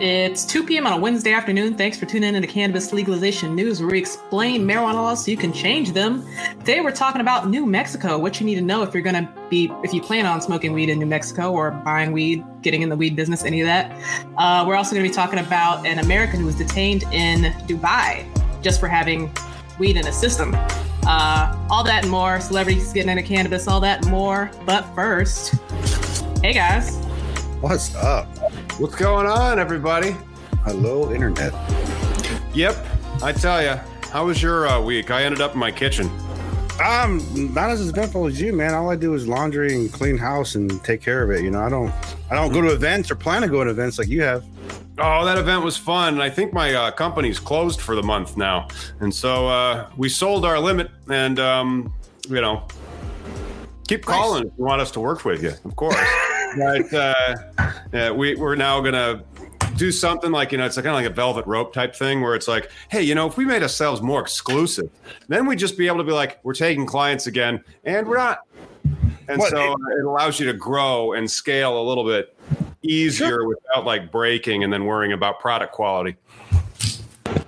It's 2 p.m. on a Wednesday afternoon. Thanks for tuning in to Cannabis Legalization News, where we explain marijuana laws so you can change them. Today, we're talking about New Mexico. What you need to know if you're going to be, if you plan on smoking weed in New Mexico or buying weed, getting in the weed business, any of that. Uh, we're also going to be talking about an American who was detained in Dubai just for having weed in a system. Uh, all that and more. Celebrities getting into cannabis, all that and more. But first, hey guys. What's up? What's going on, everybody? Hello, Internet. Yep, I tell you. How was your uh, week? I ended up in my kitchen. Um, not as eventful as you, man. All I do is laundry and clean house and take care of it. You know, I don't, I don't go to events or plan to go to events like you have. Oh, that event was fun. I think my uh, company's closed for the month now, and so uh, we sold our limit. And um, you know, keep calling nice. if you want us to work with you, of course. But uh, yeah, we, we're now gonna do something like you know it's kind of like a velvet rope type thing where it's like hey you know if we made ourselves more exclusive then we'd just be able to be like we're taking clients again and we're not and what? so it allows you to grow and scale a little bit easier sure. without like breaking and then worrying about product quality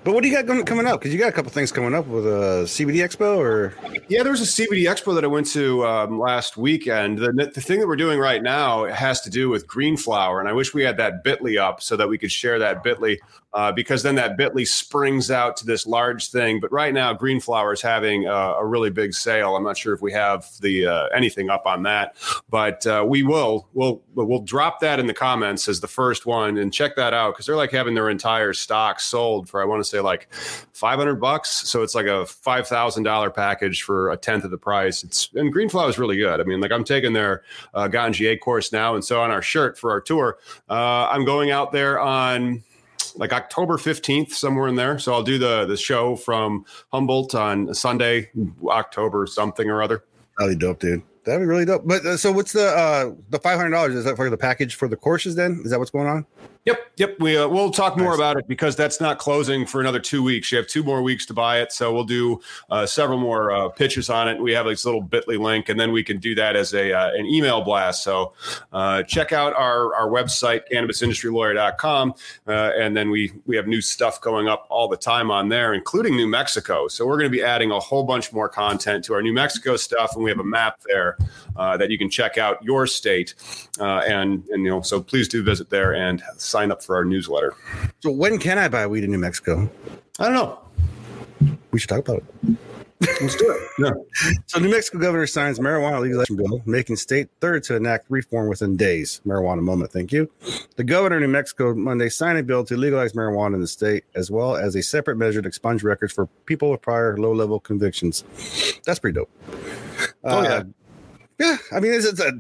but what do you got coming up? Because you got a couple things coming up with a CBD Expo, or yeah, there was a CBD Expo that I went to um, last weekend. The, the thing that we're doing right now has to do with green flower, and I wish we had that Bitly up so that we could share that Bitly uh, because then that Bitly springs out to this large thing. But right now, Greenflower is having a really big sale. I'm not sure if we have the uh, anything up on that, but uh, we will. We'll we'll drop that in the comments as the first one and check that out because they're like having their entire stock sold for I want to say like 500 bucks. So it's like a five thousand dollar package for a tenth of the price. It's and Greenflower is really good. I mean, like I'm taking their uh, Ganjier course now, and so on our shirt for our tour, uh, I'm going out there on like October 15th, somewhere in there. So I'll do the the show from Humboldt on Sunday, October something or other. That'd be dope, dude. That'd be really dope. But uh, so what's the uh the five hundred dollars? Is that for the package for the courses then? Is that what's going on? Yep, yep. We uh, we'll talk more nice. about it because that's not closing for another two weeks. You have two more weeks to buy it, so we'll do uh, several more uh, pitches on it. We have this little Bitly link, and then we can do that as a uh, an email blast. So uh, check out our our website cannabisindustrylawyer.com, uh, and then we we have new stuff going up all the time on there, including New Mexico. So we're going to be adding a whole bunch more content to our New Mexico stuff, and we have a map there that you can check out your state, and and you know so please do visit there and sign up for our newsletter. So when can I buy weed in New Mexico? I don't know. We should talk about it. Let's do it. Yeah. So, New Mexico governor signs marijuana legalization bill, making state third to enact reform within days. Marijuana moment. Thank you. The governor of New Mexico Monday signed a bill to legalize marijuana in the state, as well as a separate measure to expunge records for people with prior low-level convictions. That's pretty dope. Oh yeah. Uh, yeah, I mean, it's, it's a,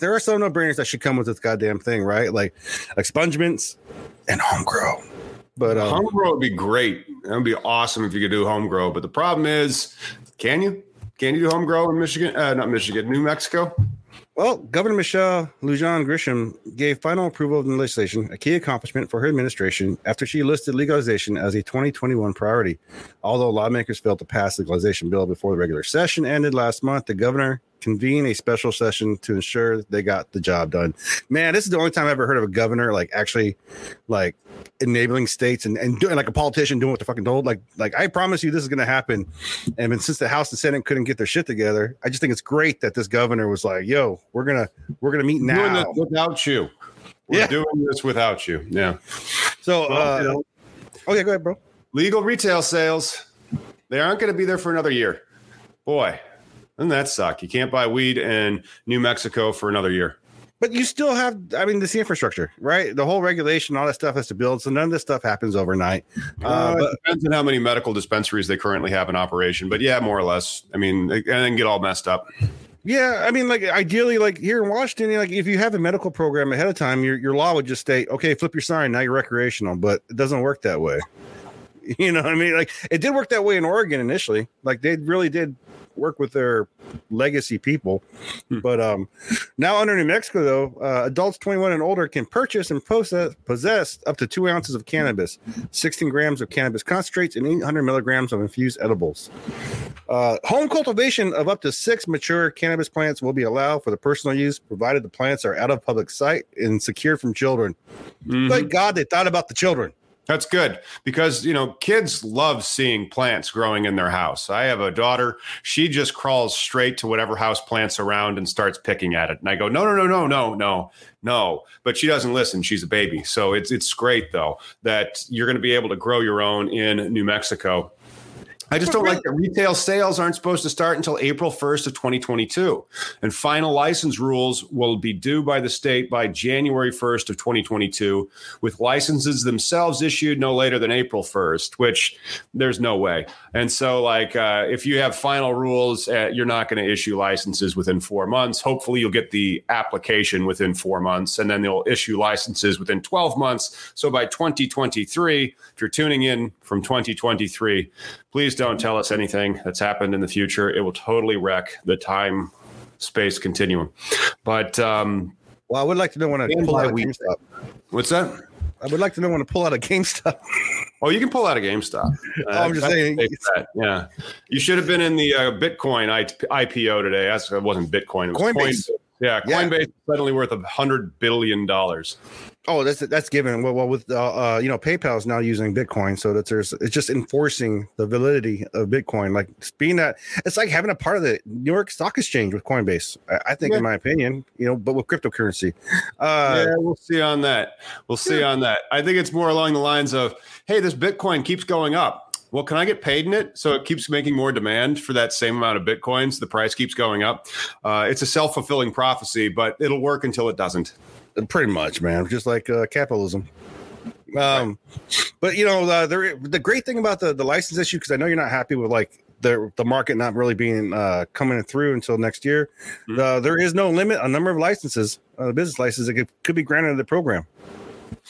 there are some no-brainers that should come with this goddamn thing, right? Like expungements and home grow. But um, home grow would be great. That would be awesome if you could do home grow. But the problem is, can you? Can you do home grow in Michigan? Uh, not Michigan, New Mexico. Well, Governor Michelle Lujan Grisham gave final approval of the legislation, a key accomplishment for her administration, after she listed legalization as a 2021 priority. Although lawmakers failed to pass the legalization bill before the regular session ended last month, the governor convened a special session to ensure they got the job done. Man, this is the only time I've ever heard of a governor like actually like enabling states and, and doing like a politician doing what they're fucking told. Like, like I promise you this is gonna happen. And then since the House and Senate couldn't get their shit together, I just think it's great that this governor was like, yo, we're gonna we're gonna meet now. Doing without you. We're Yeah. doing this without you. Yeah. So Well, uh you know, okay, go ahead, bro. legal retail sales, they aren't going to be there for another year. Boy, doesn't that suck? You can't buy weed in New Mexico for another year. But you still have, I mean, this infrastructure, right? The whole regulation, all that stuff has to build. So none of this stuff happens overnight. Uh, Uh, but depends on how many medical dispensaries they currently have in operation. But yeah, more or less. I mean, and then get all messed up. yeah, I mean, like ideally, like here in Washington, like if you have a medical program ahead of time, your your law would just state, okay, flip your sign, now you're recreational. But it doesn't work that way. You know what I mean? Like it did work that way in Oregon initially. Like they really did work with their legacy people. Hmm. But um now under New Mexico though, uh, adults 21 and older can purchase and possess, possess up to two ounces of cannabis, 16 grams of cannabis concentrates, and 800 milligrams of infused edibles. Uh, home cultivation of up to six mature cannabis plants will be allowed for the personal use, provided the plants are out of public sight and secured from children. Mhm. Thank God they thought about the children. That's good because you know kids love seeing plants growing in their house. I have a daughter; she just crawls straight to whatever house plants around and starts picking at it. And I go, no, no, no, no, no, no, no. But she doesn't listen. She's a baby, so it's it's great though that you're going to be able to grow your own in New Mexico. I just don't like that retail sales aren't supposed to start until April 1st of 2022. And final license rules will be due by the state by January 1st of 2022, with licenses themselves issued no later than April 1st, which there's no way. And so, like, uh, if you have final rules, uh, you're not going to issue licenses within four months. Hopefully, you'll get the application within four months, and then they'll issue licenses within 12 months. So by 2023, if you're tuning in from 2023, please don't tell us anything that's happened in the future. It will totally wreck the time space continuum. But um, Well, I would like to know when I pull out weed. GameStop. what's that? I would like to know when to pull out of GameStop. Oh, you can pull out of GameStop. Uh, I'm just saying. a. Yeah, you should have been in the uh, Bitcoin IPO today. That's it wasn't Bitcoin. It was Coinbase. Yeah, Yeah. Coinbase is suddenly worth a hundred billion dollars. Oh, that's that's given. Well, well, with uh, uh, you know, PayPal is now using Bitcoin, so that there's it's just enforcing the validity of Bitcoin. Like being that it's like having a part of the New York Stock Exchange with Coinbase. I, I think, Yeah. in my opinion, you know, but with cryptocurrency. Uh, yeah, we'll see on that. We'll see on that. I think it's more along the lines of, hey, this Bitcoin keeps going up. Well, can I get paid in it so it keeps making more demand for that same amount of bitcoins? The price keeps going up. Uh, it's a self fulfilling prophecy, but it'll work until it doesn't. Pretty much, man, just like uh, capitalism. Um, but you know, uh, the the great thing about the the license issue, because I know you're not happy with like the the market not really being uh coming through until next year. Mhm. Uh, there is no limit on number of licenses, uh, business licenses that could, could be granted in the program.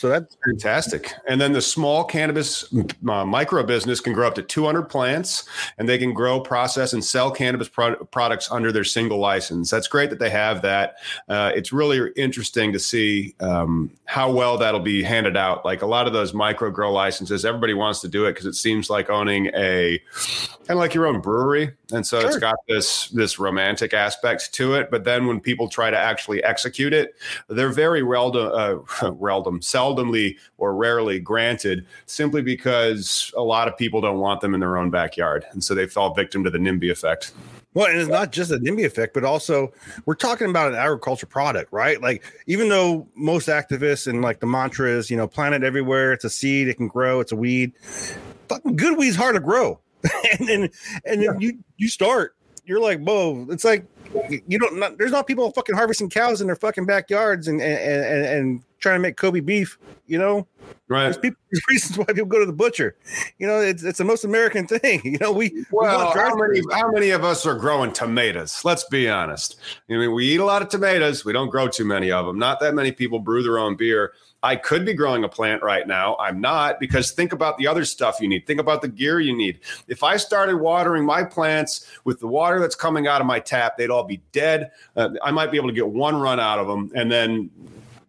So that's Fantastic. And then the small cannabis uh, micro business can grow up to 200 plants and they can grow, process, and sell cannabis pro- products under their single license. That's great that they have that. Uh, it's really interesting to see um, how well that'll be handed out. Like a lot of those micro grow licenses, everybody wants to do it because it seems like owning a kind of like your own brewery. And so it's got this this romantic aspect to it. But then when people try to actually execute it, they're very reldom, uh, reldom, seldomly or rarely granted simply because a lot of people don't want them in their own backyard. And so they fall victim to the NIMBY effect. Well, and it's not just a NIMBY effect, but also we're talking about an agriculture product, right? Like, even though most activists and like the mantra is, you know, plant it everywhere, it's a seed, it can grow, it's a weed. Fucking good weed's hard to grow, and then and then you you start, you're like, whoa, it's like you don't. Not, there's not people fucking harvesting cows in their fucking backyards and and and, and trying to make Kobe beef, you know. Right. There's, people, there's reasons why people go to the butcher. You know, it's it's the most American thing. You know, we well, we how many how many of us are growing tomatoes? Let's be honest. I mean, we eat a lot of tomatoes. We don't grow too many of them. Not that many people brew their own beer. I could be growing a plant right now. I'm not because think about the other stuff you need. Think about the gear you need. If I started watering my plants with the water that's coming out of my tap, they'd all be dead. Uh, I might be able to get one run out of them and then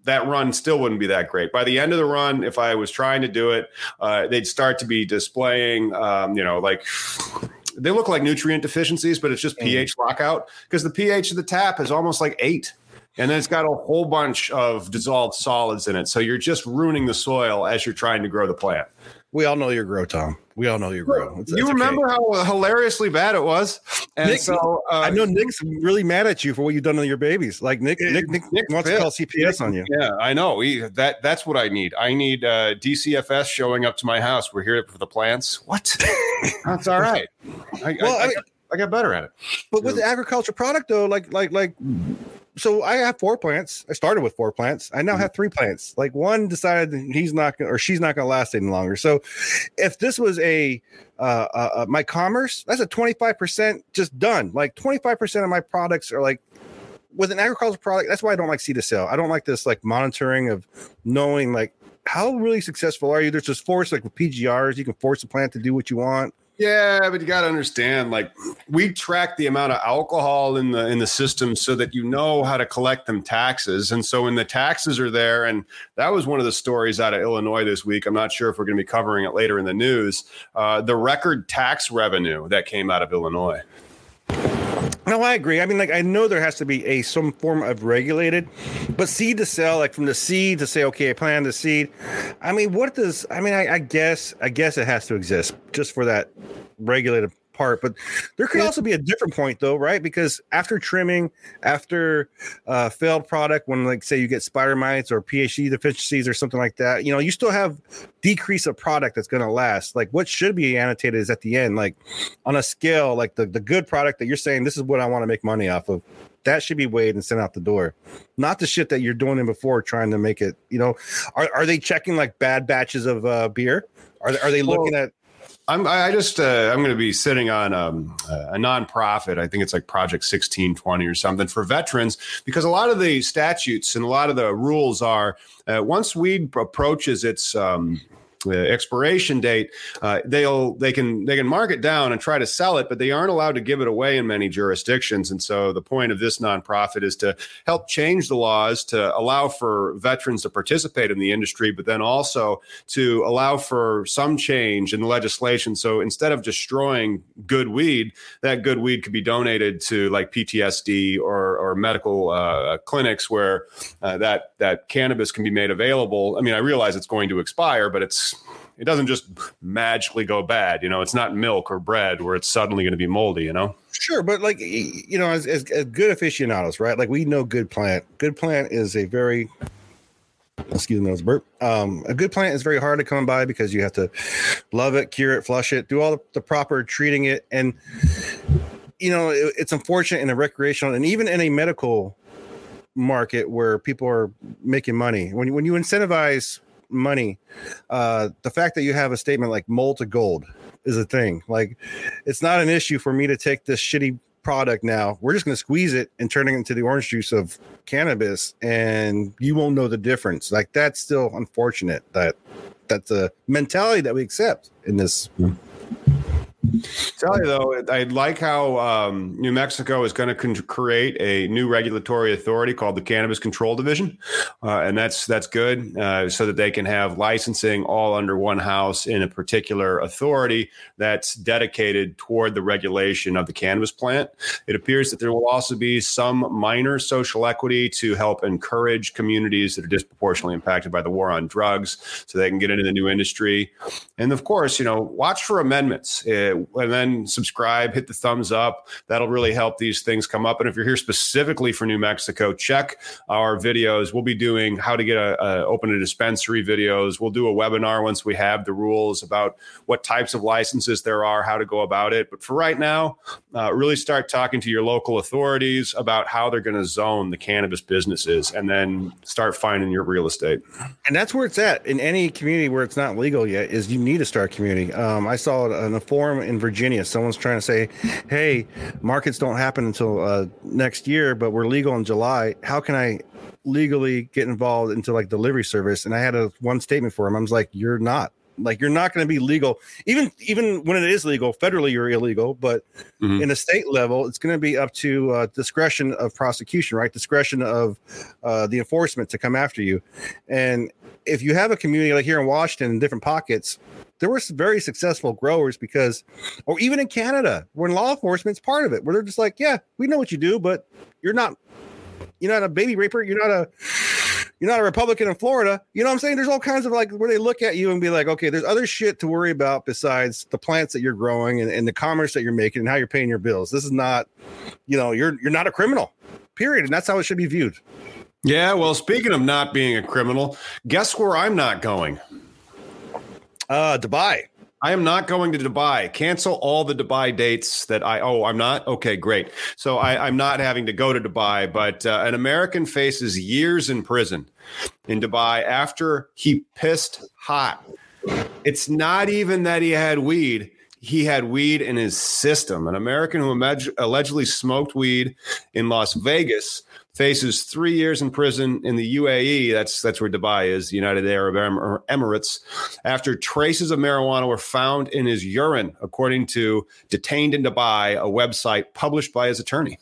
that run still wouldn't be that great. By the end of the run, if I was trying to do it, uh, they'd start to be displaying, um, you know, like they look like nutrient deficiencies, but it's just mm. pH lockout because the pH of the tap is almost like eight. And then it's got a whole bunch of dissolved solids in it. So you're just ruining the soil as you're trying to grow the plant. We all know your grow, Tom. We all know your grow. It's, you remember okay. how hilariously bad it was, and Nick, so uh, I know Nick's really mad at you for what you've done to your babies. Like Nick, Nick, Nick, Nick wants to call CPS on you. Yeah, I know. We, that that's what I need. I need uh, DCFS showing up to my house. We're here for the plants. What? that's all right. I, well, I, I, I, got, I got better at it. But with the agriculture product though, like like like so I have four plants. I started with four plants. I now mm-hmm. have three plants. Like one decided he's not gonna, or she's not going to last any longer. So if this was a uh, uh, uh my commerce, that's a 25% just done. Like 25% of my products are like with an agricultural product. That's why I don't like seed to sale. I don't like this like monitoring of knowing like how really successful are you? There's this force like with PGRs, you can force the plant to do what you want. Yeah, but you got to understand, like we track the amount of alcohol in the in the system so that you know how to collect them taxes. And so when the taxes are there, and that was one of the stories out of Illinois this week. I'm not sure if we're going to be covering it later in the news. Uh, the record tax revenue that came out of Illinois. No, I agree. I mean, like I know there has to be a some form of regulated, but seed to sell, like from the seed to say, okay, I plant the seed. I mean, what does? I mean, I, I guess, I guess it has to exist just for that regulated part. But there could also be a different point though, right? Because after trimming, after uh, failed product, when like say you get spider mites or PhD deficiencies or something like that, you know, you still have decrease of product that's going to last. Like what should be annotated is at the end, like on a scale, like the, the good product that you're saying, this is what I want to make money off of. That should be weighed and sent out the door, not the shit that you're doing in before trying to make it. You know, are, are they checking like bad batches of uh, beer? Are, are they looking well, at I'm I just uh, I'm going to be sitting on um, a nonprofit. I think it's like Project 1620 or something for veterans because a lot of the statutes and a lot of the rules are uh, once weed approaches its um, expiration date, uh, they'll they can they can mark it down and try to sell it, but they aren't allowed to give it away in many jurisdictions. And so the point of this nonprofit is to help change the laws to allow for veterans to participate in the industry, but then also to allow for some change in the legislation. So instead of destroying good weed, that good weed could be donated to like PTSD or or medical uh, clinics where uh, that that cannabis can be made available. I mean, I realize it's going to expire, but it's it doesn't just magically go bad. You know, it's not milk or bread where it's suddenly going to be moldy. You know. Sure, but like you know, as, as, as good aficionados, right? Like we know good plant. Good plant is a very excuse me, that was burp. Um, a good plant is very hard to come by because you have to love it, cure it, flush it, do all the, the proper treating it, and you know it, it's unfortunate in a recreational and even in a medical market where people are making money. When when you incentivize money. Uh, the fact that you have a statement like mold to gold is a thing. Like, it's not an issue for me to take this shitty product now. We're just going to squeeze it and turn it into the orange juice of cannabis, and you won't know the difference. Like, that's still unfortunate that that's a mentality that we accept in this. Mm-hmm Tell you though, I like how um, New Mexico is going to con- create a new regulatory authority called the Cannabis Control Division, uh, and that's that's good, uh, so that they can have licensing all under one house in a particular authority that's dedicated toward the regulation of the cannabis plant. It appears that there will also be some minor social equity to help encourage communities that are disproportionately impacted by the war on drugs, so they can get into the new industry. And of course, you know, watch for amendments. Uh, and then subscribe, hit the thumbs up. That'll really help these things come up. And if you're here specifically for New Mexico, check our videos. We'll be doing how to get a, a open a dispensary videos. We'll do a webinar once we have the rules about what types of licenses there are, how to go about it. But for right now, uh, really start talking to your local authorities about how they're going to zone the cannabis businesses, and then start finding your real estate. And that's where it's at in any community where it's not legal yet. Is you need to start community. Um, I saw in a forum in Virginia. Someone's trying to say, "Hey, markets don't happen until uh, next year, but we're legal in July. How can I legally get involved into like delivery service?" And I had a one statement for him. I was like, "You're not." Like you're not going to be legal, even even when it is legal. Federally, you're illegal, but mm-hmm. in a state level, it's going to be up to uh, discretion of prosecution, right? Discretion of uh, the enforcement to come after you. And if you have a community like here in Washington, in different pockets, there were some very successful growers because, or even in Canada, when law enforcement's part of it, where they're just like, yeah, we know what you do, but you're not, you're not a baby raper, you're not a you're not a Republican in Florida. You know what I'm saying? There's all kinds of like where they look at you and be like, okay, there's other shit to worry about besides the plants that you're growing and, and the commerce that you're making and how you're paying your bills. This is not, you know, you're you're not a criminal, period. And that's how it should be viewed. Yeah, well, speaking of not being a criminal, guess where I'm not going? Uh, Dubai. I am not going to Dubai. Cancel all the Dubai dates that I. Oh, I'm not. Okay, great. So I, am not having to go to Dubai. But uh, an American faces years in prison in Dubai after he pissed hot. It's not even that he had weed. He had weed in his system. An American who allegedly smoked weed in Las Vegas faces three years in prison in the UAE. That's that's where Dubai is, the United Arab Emirates, after traces of marijuana were found in his urine, according to Detained in Dubai, a website published by his attorney.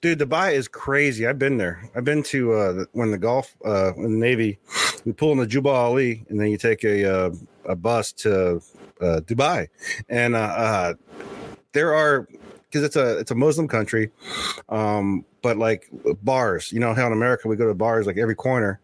Dude, Dubai is crazy. I've been there. I've been to uh, when the Gulf, uh, in the Navy, we pull in the Jebel Ali, and then you take a uh, a bus to uh, Dubai, and uh, uh, there are because it's a it's a Muslim country. Um, but like bars, you know how in America we go to bars like every corner.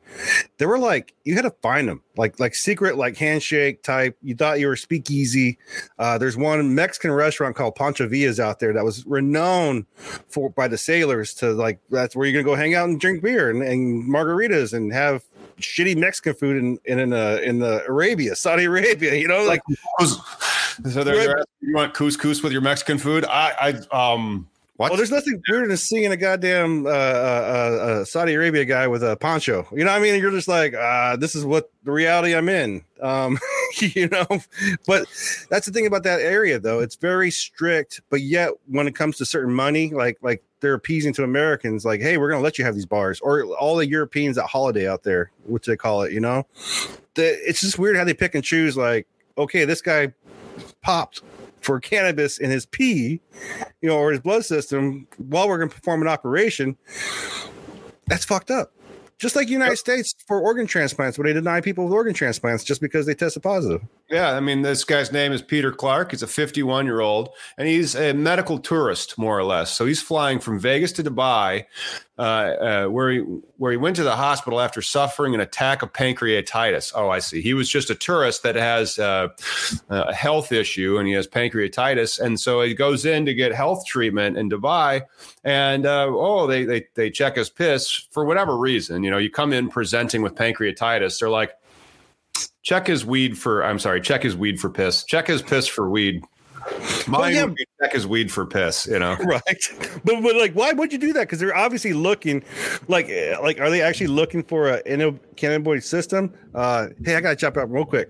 There were like you had to find them, like like secret like handshake type. You thought you were speakeasy. Uh, there's one Mexican restaurant called Pancho Villa's out there that was renowned for by the sailors to like that's where you're gonna go hang out and drink beer and, and margaritas and have shitty Mexican food in in in, uh, in the Arabia, Saudi Arabia. You know, like so they're, you want couscous with your Mexican food. I I um what? Well, there's nothing weirder than seeing a goddamn uh, uh, uh, Saudi Arabia guy with a poncho. You know what I mean? You're just like, uh, this is what the reality I'm in. Um, you know, but that's the thing about that area, though. It's very strict, but yet when it comes to certain money, like like they're appeasing to Americans, like, hey, we're gonna let you have these bars, or all the Europeans at holiday out there, which they call it. You know, the, it's just weird how they pick and choose. Like, okay, this guy popped for cannabis in his pee, you know, or his blood system while we're going to perform an operation, that's fucked up. Just like United States for organ transplants, where they deny people with organ transplants just because they tested positive. Yeah, I mean, this guy's name is Peter Clark. He's a 51 year old, and he's a medical tourist, more or less. So he's flying from Vegas to Dubai uh, uh, where he where he went to the hospital after suffering an attack of pancreatitis. Oh, I see. He was just a tourist that has uh, a health issue, and he has pancreatitis, and so he goes in to get health treatment in Dubai, and uh, oh, they they they check his piss for whatever reason. You know, you come in presenting with pancreatitis, they're like. Check his weed for. I'm sorry. Check his weed for piss. Check his piss for weed. Mine well, yeah. would be check his weed for piss, you know. Right. But but like why would you do that? Because they're obviously looking like like are they actually looking for a cannabinoid system? Uh hey, I gotta jump out real quick.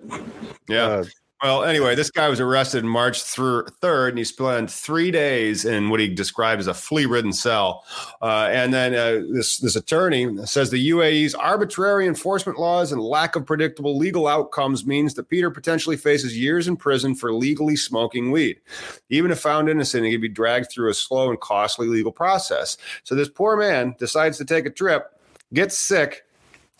Yeah. Uh, well, anyway, this guy was arrested March 3rd, and he spent three days in what he described as a flea ridden cell. Uh, and then uh, this, this attorney says the UAE's arbitrary enforcement laws and lack of predictable legal outcomes means that Peter potentially faces years in prison for legally smoking weed. Even if found innocent, he could be dragged through a slow and costly legal process. So this poor man decides to take a trip, gets sick,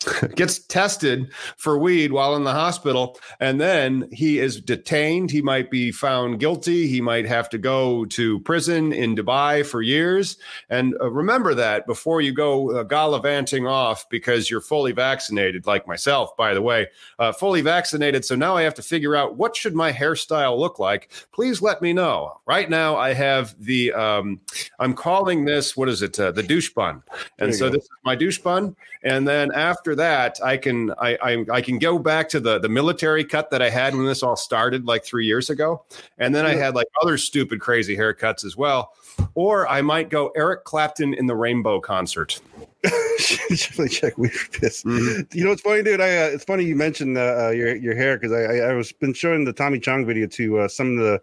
gets tested for weed while in the hospital and then he is detained. He might be found guilty. He might have to go to prison in dubai for years. And uh, remember that before you go uh, gallivanting off because you're fully vaccinated like myself by the way uh, fully vaccinated. So now i have to figure out what should my hairstyle look like. Please let me know. Right now i have the um, i'm calling this what is it uh, the douche bun. And so go. this is my douche bun. And then after after that, I can I, I, I can go back to the the military cut that I had when this all started like three years ago, and then I had like other stupid crazy haircuts as well. Or I might go Eric Clapton in the Rainbow concert. Definitely check Piss. Mm-hmm. You know, it's funny, dude. I uh, it's funny you mentioned uh, uh your your hair because I, I, I was been showing the Tommy Chong video to uh, some of the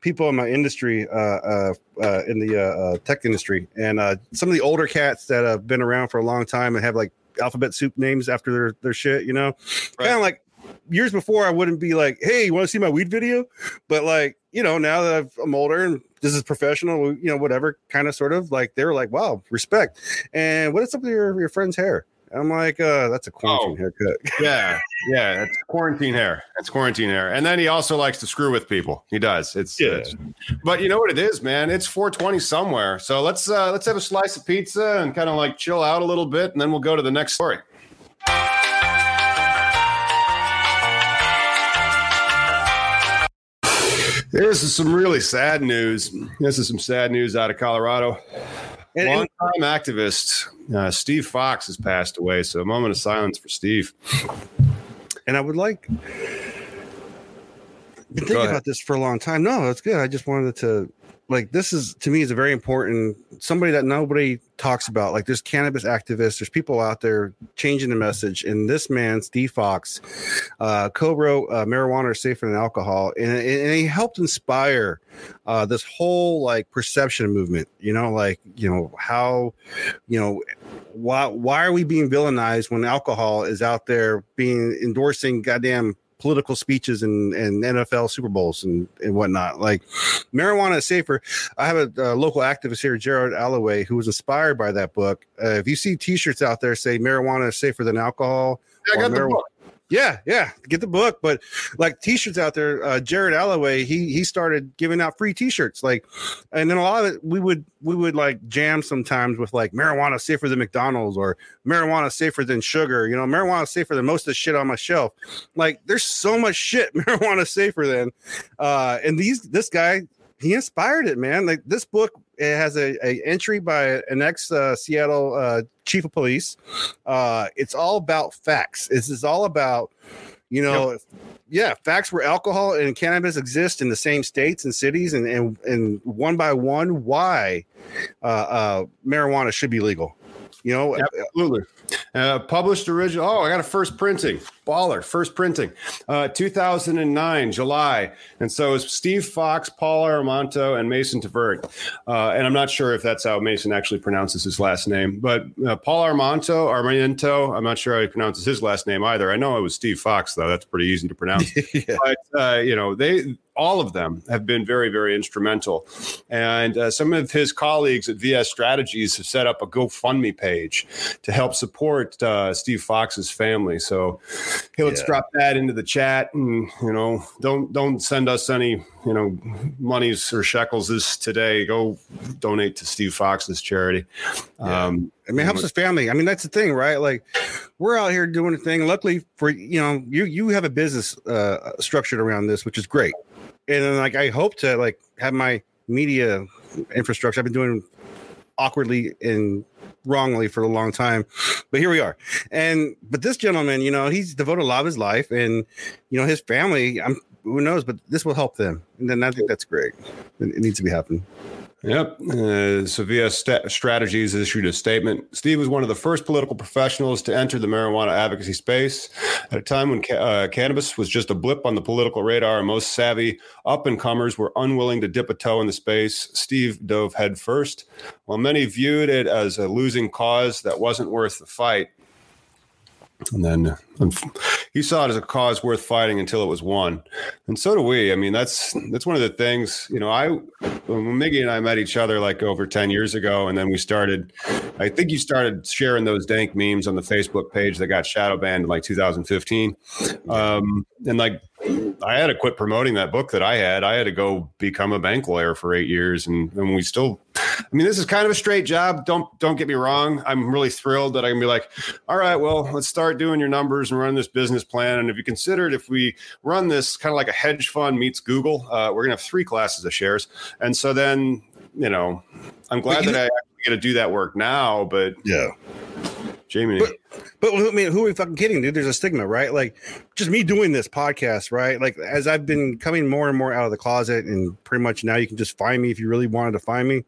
people in my industry, uh, uh, uh in the uh, tech industry, and uh, some of the older cats that have been around for a long time and have like alphabet soup names after their, their shit, you know? Right. Kind of like years before, I wouldn't be like, hey, you want to see my weed video? But like, you know, now that i am older and this is professional, you know, whatever kind of sort of like, they were like, wow, respect. And what is up with your, your friend's hair? I'm like, uh, that's a quarantine oh, haircut. yeah, yeah, it's quarantine hair. It's quarantine hair. And then he also likes to screw with people. He does. It's yeah. It's, but you know what it is, man. It's 420 somewhere. So let's uh let's have a slice of pizza and kind of like chill out a little bit, and then we'll go to the next story. This is some really sad news. This is some sad news out of Colorado. And, Long-time activist uh, Steve Fox has passed away. So a moment of silence for Steve. And I would like been thinking about this for a long time. No, that's good. I just wanted to like this is to me is a very important somebody that nobody talks about. Like there's cannabis activists there's people out there changing the message and this man steve fox uh, co-wrote uh, marijuana is safer than alcohol and, and he helped inspire uh, this whole like perception movement you know like you know how you know why why are we being villainized when alcohol is out there being endorsing goddamn political speeches and, and NFL Super Bowls and, and whatnot. Like marijuana is safer. I have a, a local activist here, Jared Alloway, who was inspired by that book. Uh, if you see T-shirts out there say marijuana is safer than alcohol, yeah, I got the book. Yeah, yeah, get the book. But like t-shirts out there, uh, Jared Alloway, he he started giving out free t-shirts. Like, and then a lot of it, we would we would like jam sometimes with like marijuana safer than McDonald's or marijuana safer than sugar. You know, marijuana safer than most of the shit on my shelf. Like, there's so much shit marijuana safer than. Uh, and these this guy he inspired it, man. Like this book, it has a, a entry by an ex uh, Seattle uh, chief of police. Uh, it's all about facts. This is all about, you know, yep. yeah, facts where alcohol and cannabis exist in the same states and cities, and and, and one by one, why uh, uh, marijuana should be legal. You know, absolutely. Uh, published original. Oh, I got a first printing. Baller, first printing, uh, 2009, July. And so it's Steve Fox, Paul Armentano, and Mason Tvert. Uh, and I'm not sure if that's how Mason actually pronounces his last name, but uh, Paul Armentano, Armentano, I'm not sure how he pronounces his last name either. I know it was Steve Fox, though. That's pretty easy to pronounce. yeah. But, uh, you know, they, all of them have been very, very instrumental. And uh, some of his colleagues at VS Strategies have set up a GoFundMe page to help support uh, Steve Fox's family. So hey, let's yeah. drop that into the chat, and you know, don't don't send us any you know monies or shekels this today. Go donate to Steve Fox's charity. Yeah. Um, I mean, it helps his family. I mean, that's the thing, right? Like, we're out here doing a thing. Luckily for you know, you you have a business uh, structured around this, which is great and then like I hope to like have my media infrastructure. I've been doing awkwardly and wrongly for a long time, but here we are. And but this gentleman, you know, he's devoted a lot of his life, and you know his family. I'm who knows, but this will help them, and then I think that's great. It, it needs to be happening. Yep. Uh, Sevilla St- Strategies issued a statement. Steve was one of the first political professionals to enter the marijuana advocacy space at a time when ca- uh, cannabis was just a blip on the political radar, most savvy up and comers were unwilling to dip a toe in the space. Steve dove headfirst. While many viewed it as a losing cause that wasn't worth the fight, and then he saw it as a cause worth fighting until it was won, and so do we. I mean, that's that's one of the things. You know, I when Miggy and I met each other like over ten years ago, and then we started. I think you started sharing those dank memes on the Facebook page that got shadow banned in like 2015, um, and like I had to quit promoting that book that I had. I had to go become a bank lawyer for eight years, and, and we still. I mean, this is kind of a straight job. Don't don't get me wrong. I'm really thrilled that I can be like, all right, well, let's start doing your numbers and run this business plan. And if you consider it, if we run this kind of like a hedge fund meets Google, uh, we're gonna have three classes of shares. And so then, you know, I'm glad that I actually get to do that work now. But yeah, Jamie. But, but I mean, who are we fucking kidding, dude? There's a stigma, right? Like, just me doing this podcast, right? Like, as I've been coming more and more out of the closet, and pretty much now you can just find me if you really wanted to find me.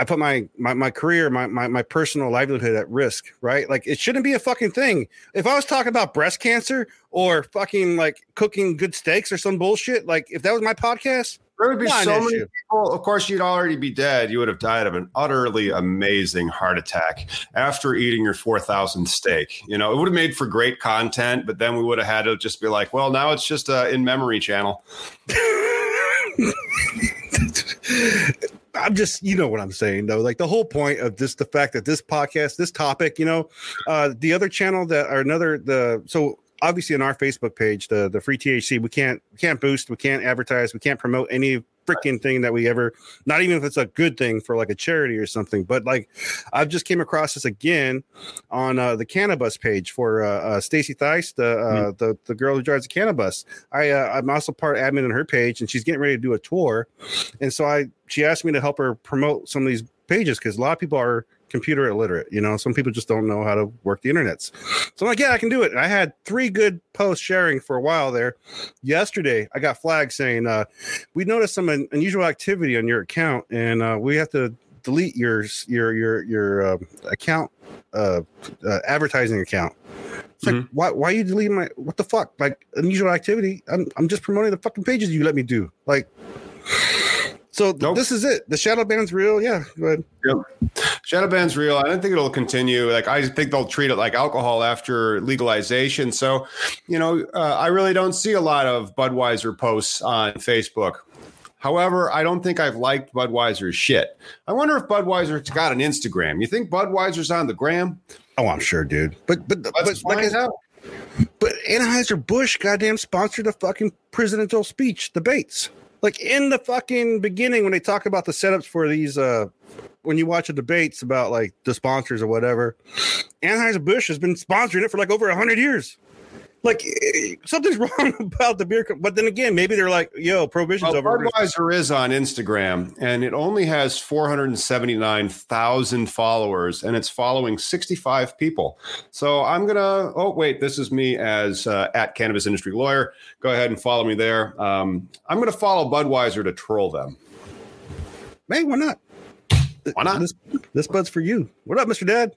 I put my my, my career, my, my my personal livelihood at risk, right? Like it shouldn't be a fucking thing. If I was talking about breast cancer or fucking like cooking good steaks or some bullshit, like if that was my podcast, there would be so many people. Of course, you'd already be dead. You would have died of an utterly amazing heart attack after eating your 4,000 steak. You know, it would have made for great content, but then we would have had to just be like, well, now it's just a in memory channel. I'm just, you know what I'm saying though. Like the whole point of this, the fact that this podcast, this topic, you know, uh, the other channel that or another the so obviously on our Facebook page, the the free THC, we can't we can't boost, we can't advertise, we can't promote any freaking thing that we ever not even if it's a good thing for like a charity or something but like i've just came across this again on uh, the cannabis page for uh, uh, stacy Theis, the, uh, mm. the the girl who drives the cannabis i uh, i'm also part admin on her page and she's getting ready to do a tour and so i she asked me to help her promote some of these pages because a lot of people are computer illiterate. You know, some people just don't know how to work the internets. So I'm like, yeah, I can do it. And I had three good posts sharing for a while there. Yesterday, I got flagged saying uh, we noticed some un- unusual activity on your account, and uh, we have to delete your your your your uh, account uh, uh, advertising account. It's like, mm-hmm. why, why are you deleting my, what the fuck? Like, unusual activity. I'm, I'm just promoting the fucking pages you let me do. Like, so nope. this is it. The shadow ban's real. Yeah, go ahead. Yep. Shadow ban's real. I don't think it'll continue. Like I think they'll treat it like alcohol after legalization. So, you know, uh, I really don't see a lot of Budweiser posts on Facebook. However, I don't think I've liked Budweiser's shit. I wonder if Budweiser's got an Instagram. You think Budweiser's on the gram? Oh, I'm sure, dude. But but Let's but like out. But Anheuser Busch goddamn sponsored a fucking presidential speech debates like in the fucking beginning when they talk about the setups for these uh when you watch the debates about like the sponsors or whatever anheuser-busch has been sponsoring it for like over 100 years like eh, something's wrong about the beer. But then again, maybe they're like, "Yo, prohibition's well, over." Budweiser is on Instagram, and it only has four hundred seventy nine thousand followers, and it's following sixty five people. So I'm gonna. Oh wait, this is me as uh, at cannabis industry lawyer. Go ahead and follow me there. Um, I'm gonna follow Budweiser to troll them. Hey, why not? Why not? This, this bud's for you. What up, Mister Dad?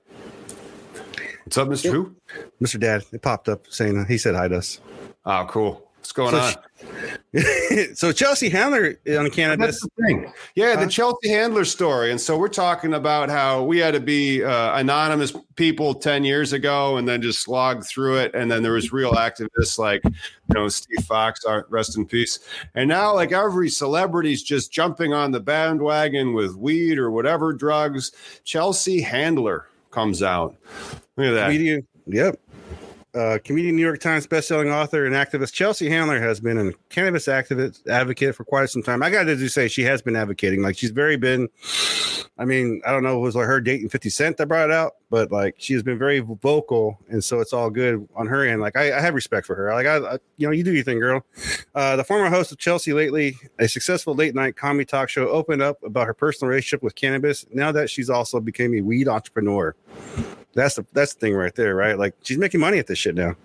What's up, Mr. Who? Mr. Dad. It popped up saying uh, he said hi to us. Oh, cool. What's going so on? so Chelsea Handler on Canada. That's the thing. Yeah, the Chelsea Handler story. And so we're talking about how we had to be uh, anonymous people 10 years ago and then just slog through it. And then there was real activists like, you know, Steve Fox, rest in peace. And now like every celebrity's just jumping on the bandwagon with weed or whatever drugs. Chelsea Handler comes out. Look at that. Comedian, yep. Uh, comedian, New York Times bestselling author and activist Chelsea Handler has been a cannabis activist advocate for quite some time. I got to say, she has been advocating. Like she's very been. I mean, I don't know, it was like her dating Fifty Cent that brought it out, but like she has been very vocal, and so it's all good on her end. Like I, I have respect for her. Like I, I, you know, you do your thing, girl. Uh, the former host of Chelsea lately, a successful late night comedy talk show, opened up about her personal relationship with cannabis. Now that she's also became a weed entrepreneur. That's the that's the thing right there, right? Like she's making money at this shit now.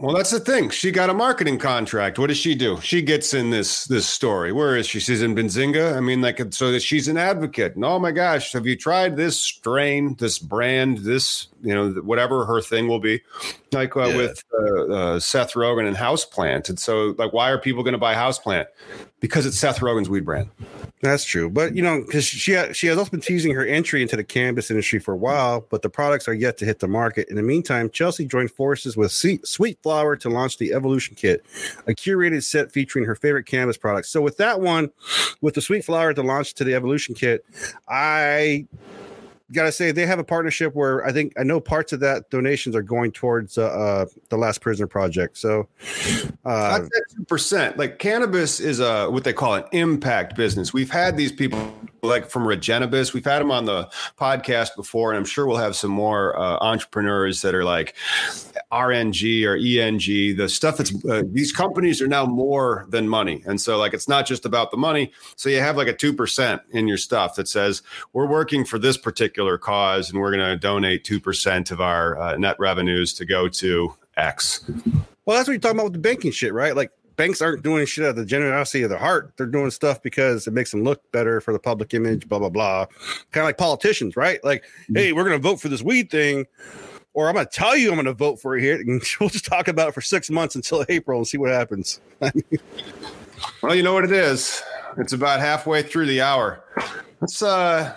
Well, that's the thing. She got a marketing contract. What does she do? She gets in this this story. Where is she? She's in Benzinga. I mean, like, so that she's an advocate. And oh my gosh, have you tried this strain, this brand, this you know whatever her thing will be, like uh, yeah. with uh, uh, Seth Rogen and Houseplant. And so, like, why are people going to buy Houseplant? Because it's Seth Rogen's weed brand. That's true, but you know, because she ha- she has also been teasing her entry into the cannabis industry for a while, but the products are yet to hit the market. In the meantime, Chelsea joined forces with Sweet Flower to launch the Evolution Kit, a curated set featuring her favorite cannabis products. So with that one, with the Sweet Flower to launch to the Evolution Kit, I gotta say they have a partnership where I think I know parts of that donations are going towards uh, uh the Last Prisoner project. So uh, percent. Like cannabis is a what they call an impact business. We've had these people like from Regenibus. We've had them on the podcast before, and I'm sure we'll have some more uh, entrepreneurs that are like RNG or ENG. The stuff that's uh, these companies are now more than money, and so like it's not just about the money. So you have like a two percent in your stuff that says we're working for this particular cause, and we're going to donate two percent of our uh, net revenues to go to X. Well, that's what you're talking about with the banking shit, right? Like banks aren't doing shit out of the generosity of their heart. They're doing stuff because it makes them look better for the public image, blah, blah, blah. Kind of like politicians, right? Like, mm-hmm. hey, we're going to vote for this weed thing, or I'm going to tell you I'm going to vote for it here. And we'll just talk about it for six months until April and see what happens. well, you know what it is. It's about halfway through the hour. Let's uh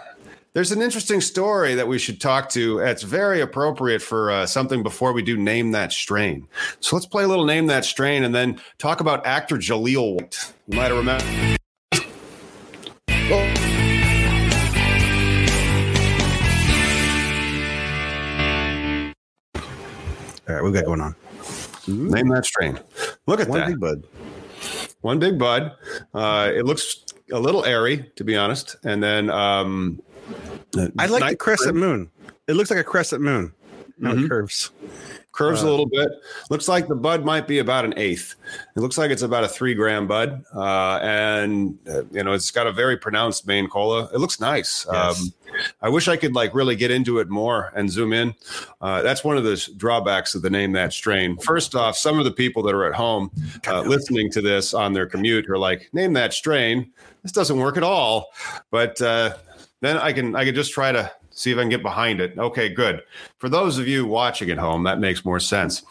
there's an interesting story that we should talk to. It's very appropriate for uh, something before we do name that strain. So let's play a little name that strain and then talk about actor Jaleel White. You might have remembered. All right, we've got going on. Name that strain. Look at One that. big bud. One big bud. Uh, it looks a little airy, to be honest. And then um, I like the crescent moon. It looks like a crescent moon. mm-hmm. curves. Curves uh, a little bit. Looks like the bud might be about an eighth. It looks like it's about a three gram bud, uh, and uh, you know it's got a very pronounced main cola. It looks nice. Yes. Um, I wish I could like really get into it more and zoom in. Uh, that's one of the drawbacks of the name that strain. First off, some of the people that are at home uh, listening to this on their commute are like, "Name that strain." This doesn't work at all. But uh, then I can I can just try to see if I can get behind it. Okay, good. For those of you watching at home, that makes more sense.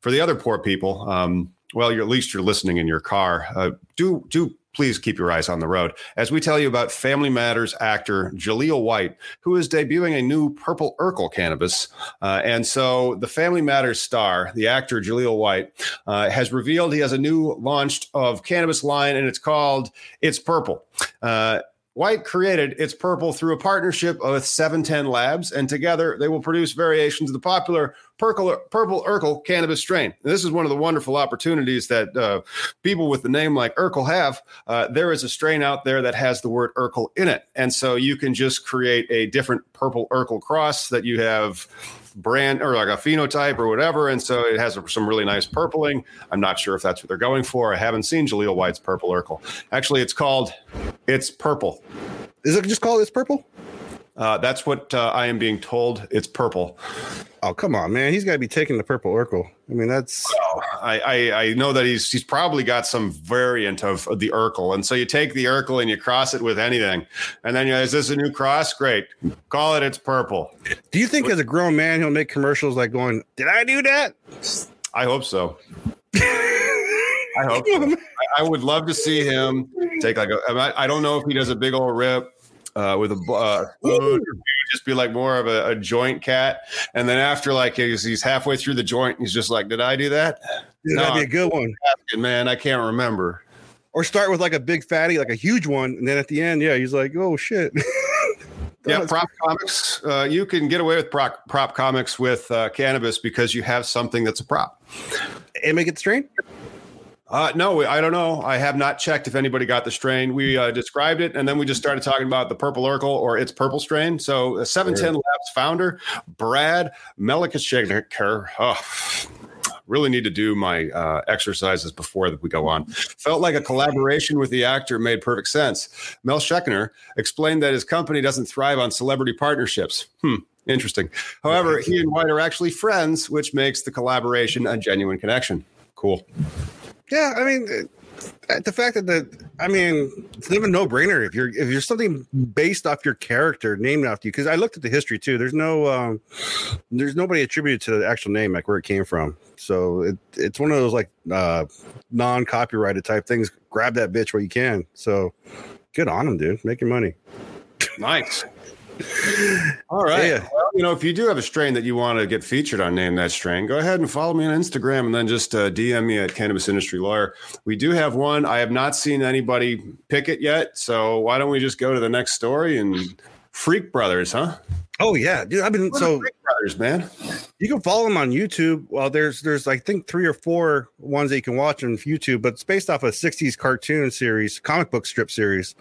For the other poor people, um, well, you're at least you're listening in your car. Uh, do do please keep your eyes on the road as we tell you about Family Matters actor Jaleel White, who is debuting a new Purple Urkle cannabis. Uh, and so the Family Matters star, the actor Jaleel White, uh, has revealed he has a new launched of cannabis line, and it's called It's Purple. Uh, White created It's Purple through a partnership with 710 Labs, and together they will produce variations of the popular Purple, Urkel cannabis strain. And this is one of the wonderful opportunities that uh, people with the name like Urkel have. Uh, there is a strain out there that has the word Urkel in it. And so you can just create a different Purple Urkel cross that you have brand or like a phenotype or whatever. And so it has some really nice purpling. I'm not sure if that's what they're going for. I haven't seen Jaleel White's Purple Urkle. Actually, it's called It's Purple. Is it just called It's Purple? Uh, that's what uh, I am being told. It's purple. Oh come on, man! He's got to be taking the purple Urkle. I mean, that's. Well, I, I, I know that he's he's probably got some variant of, of, the Urkel, and so you take the Urkel and you cross it with anything, and then you know, is this a new cross? Great, call it. It's purple. Do you think, as a grown man, he'll make commercials like going, "Did I do that?" I hope so. I hope. So. I, I would love to see him take like a. I don't know if he does a big old rip uh, with a uh, just be like more of a, a, joint cat. And then after like he's, he's halfway through the joint, he's just like, "Did I do that?" Yeah, no, that'd be a good one, asking, man. I can't remember. Or start with like a big fatty, like a huge one, and then at the end, yeah, he's like, "Oh shit." yeah, prop comics. Uh, you can get away with prop, prop comics with uh, cannabis because you have something that's a prop. And make it strain. Uh, no, I don't know. I have not checked if anybody got the strain. We uh, described it, and then we just started talking about the purple Urkle or its purple strain. So, uh, 710 Labs founder Brad Melikashenker. Oh, really need to do my uh, exercises before that we go on. Felt like a collaboration with the actor made perfect sense. Melshenker explained that his company doesn't thrive on celebrity partnerships. Hmm. Interesting. However, he and White are actually friends, which makes the collaboration a genuine connection. Cool. Yeah, I mean, uh, the fact that the, I mean, it's even no brainer if you're if you're something based off your character named after you. Because I looked at the history too. There's no, um, there's nobody attributed to the actual name, like where it came from. So it, it's one of those like uh, non copyrighted type things. Grab that bitch where you can. So good on them, dude. Make your money. Nice. All right. Yeah. Well, you know, if you do have a strain that you want to get featured on Name That Strain, go ahead and follow me on Instagram and then just uh, DM me at Cannabis Industry Lawyer. We do have one. I have not seen anybody pick it yet. So why don't we just go to the next story and Freak Brothers, huh? Oh yeah, dude. I've been so brothers, man. You can follow them on YouTube. Well, there's there's I think three or four ones that you can watch on YouTube, but it's based off a '60s cartoon series, comic book strip series,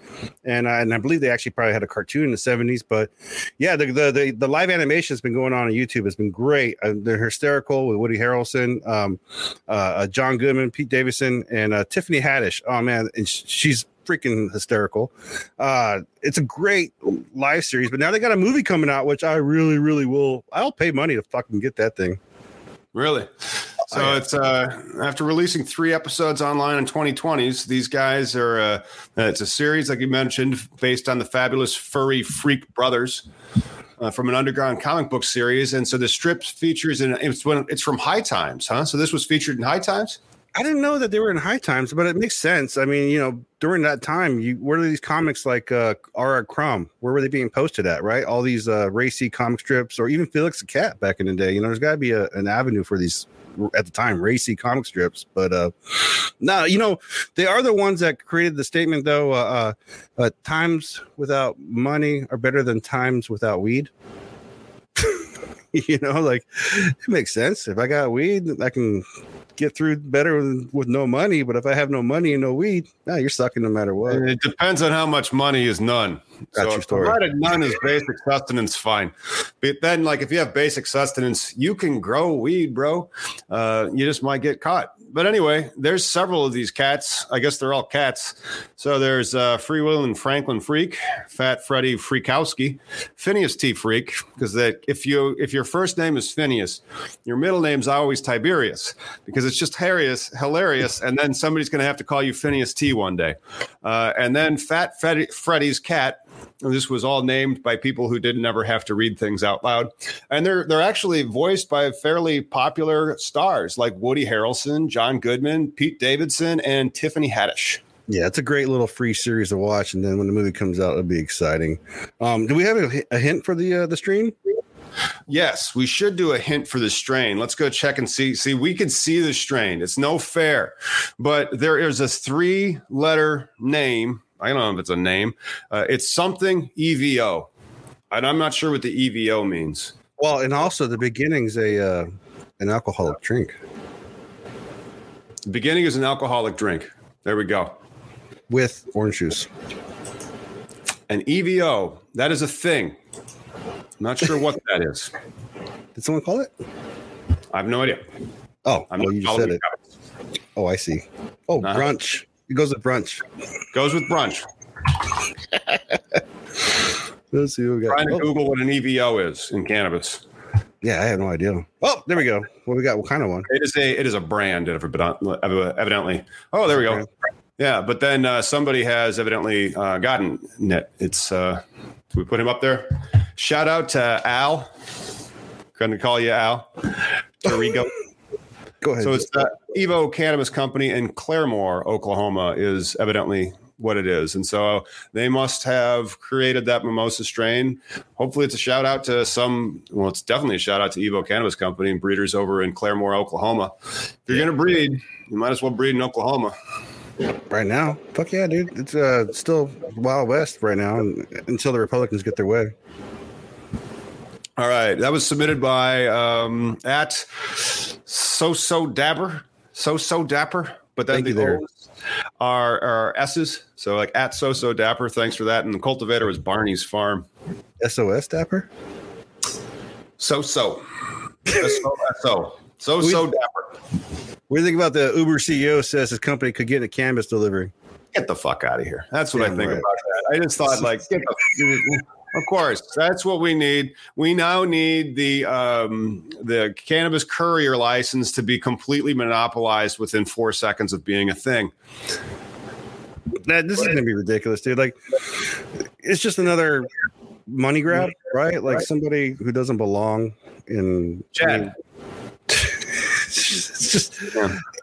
and uh, and I believe they actually probably had a cartoon in the '70s. But yeah, the the the, the live animation has been going on on YouTube. It's been great. Uh, they're hysterical with Woody Harrelson, um, uh, uh John Goodman, Pete Davidson, and uh, Tiffany Haddish. Oh man, and she's freaking hysterical. Uh, it's a great live series, but now they got a movie coming out, which I really, really will. I'll pay money to fucking get that thing. Really? So oh, yeah. it's uh, after releasing three episodes online in 2020s. These guys are uh, it's a series like you mentioned, based on the fabulous furry freak brothers. Uh, from an underground comic book series, and so the strip features in it's when it's from High Times, huh? So this was featured in High Times. I didn't know that they were in high times, but it makes sense. I mean, you know, during that time, you where are these comics like uh R.R. Crumb? Where were they being posted at? Right, all these uh racy comic strips, or even Felix the Cat back in the day. You know, there's got to be a, an avenue for these at the time racy comic strips. But uh no, you know, they are the ones that created the statement though. Uh, uh, uh times without money are better than times without weed. you know, like it makes sense. If I got weed, I can get through better with, with, no money. But if I have no money and no weed, nah, you're sucking no matter what. It depends on how much money is none. That's so your story. Provided none is basic sustenance, fine. But then, like if you have basic sustenance, you can grow weed, bro. Uh, you just might get caught but anyway, there's several of these cats. I guess they're all cats. So there's uh, Freewheelin' Franklin Freak, Fat Freddy Freakowski, Phineas T Freak. Because that if you if your first name is Phineas, your middle name's always Tiberius because it's just hilarious, hilarious. And then somebody's going to have to call you Phineas T one day. Uh, and then Fat Freddy, Freddy's cat this was all named by people who didn't ever have to read things out loud, and they're they're actually voiced by fairly popular stars like Woody Harrelson, John Goodman, Pete Davidson, and Tiffany Haddish. Yeah, it's a great little free series to watch, and then when the movie comes out, it'll be exciting. Um, do we have a, a hint for the uh, the stream? Yes, we should do a hint for the strain. Let's go check and see. See, we can see the strain. It's no fair, but there is a three letter name I don't know if it's a name. Uh, it's something EVO, and I'm not sure what the EVO means. Well, and also the beginning's a uh, an alcoholic drink. The beginning is an alcoholic drink. There we go. With orange juice. An EVO. That is a thing. Not sure what that is. Did someone call it? I have no idea. Oh, I'm well, you said it. Oh, I see. Oh, uh brunch. It goes with brunch. Goes with brunch. Let's see who we got. Trying to oh. Google what an EVO is in cannabis. Yeah, I have no idea. Oh, there we go. What we got? What kind of one? It is a it is a brand evidently. Oh, there we go. Yeah, but then uh, somebody has evidently uh, gotten it. It's uh, we put him up there. Shout out to Al. Going to call you Al. Torrigo. Go ahead. So it's the Evo Cannabis Company in Claremore, Oklahoma, is evidently what it is. And so they must have created that mimosa strain. Hopefully, it's a shout out to some, well, it's definitely a shout out to Evo Cannabis Company and breeders over in Claremore, Oklahoma. If you're yeah. going to breed, you might as well breed in Oklahoma. Right now, fuck yeah, dude! It's uh, still Wild West right now until the Republicans get their way. All right, that was submitted by um, at so so dapper, so so dapper. But then Thank the O's are are S's, so like at so so dapper. Thanks for that. And the cultivator was Barney's Farm. SOS dapper. So so. so so so so dapper. What do you think about the Uber CEO says his company could get a canvas delivery? Get the fuck out of here. That's what I think right. about that. I just thought like, the, of course. That's what we need. We now need the um, the cannabis courier license to be completely monopolized within four seconds of being a thing. That this is gonna be ridiculous, dude. Like, it's just another money grab, right? Like somebody who doesn't belong in. Chad. Just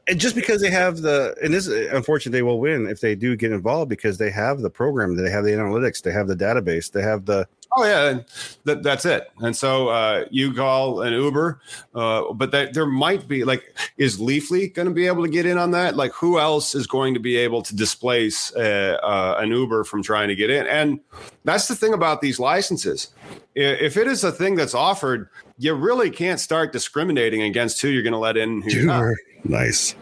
and just because they have the and this unfortunately they will win if they do get involved because they have the program they have the analytics they have the database they have the Oh yeah, and that, that's it. And so uh, you call an Uber, uh, but that, there might be like, is Leafly going to be able to get in on that? Like, who else is going to be able to displace uh, uh, an Uber from trying to get in? And that's the thing about these licenses. If it is a thing that's offered, you really can't start discriminating against who you're going to let in. and Who you're not. nice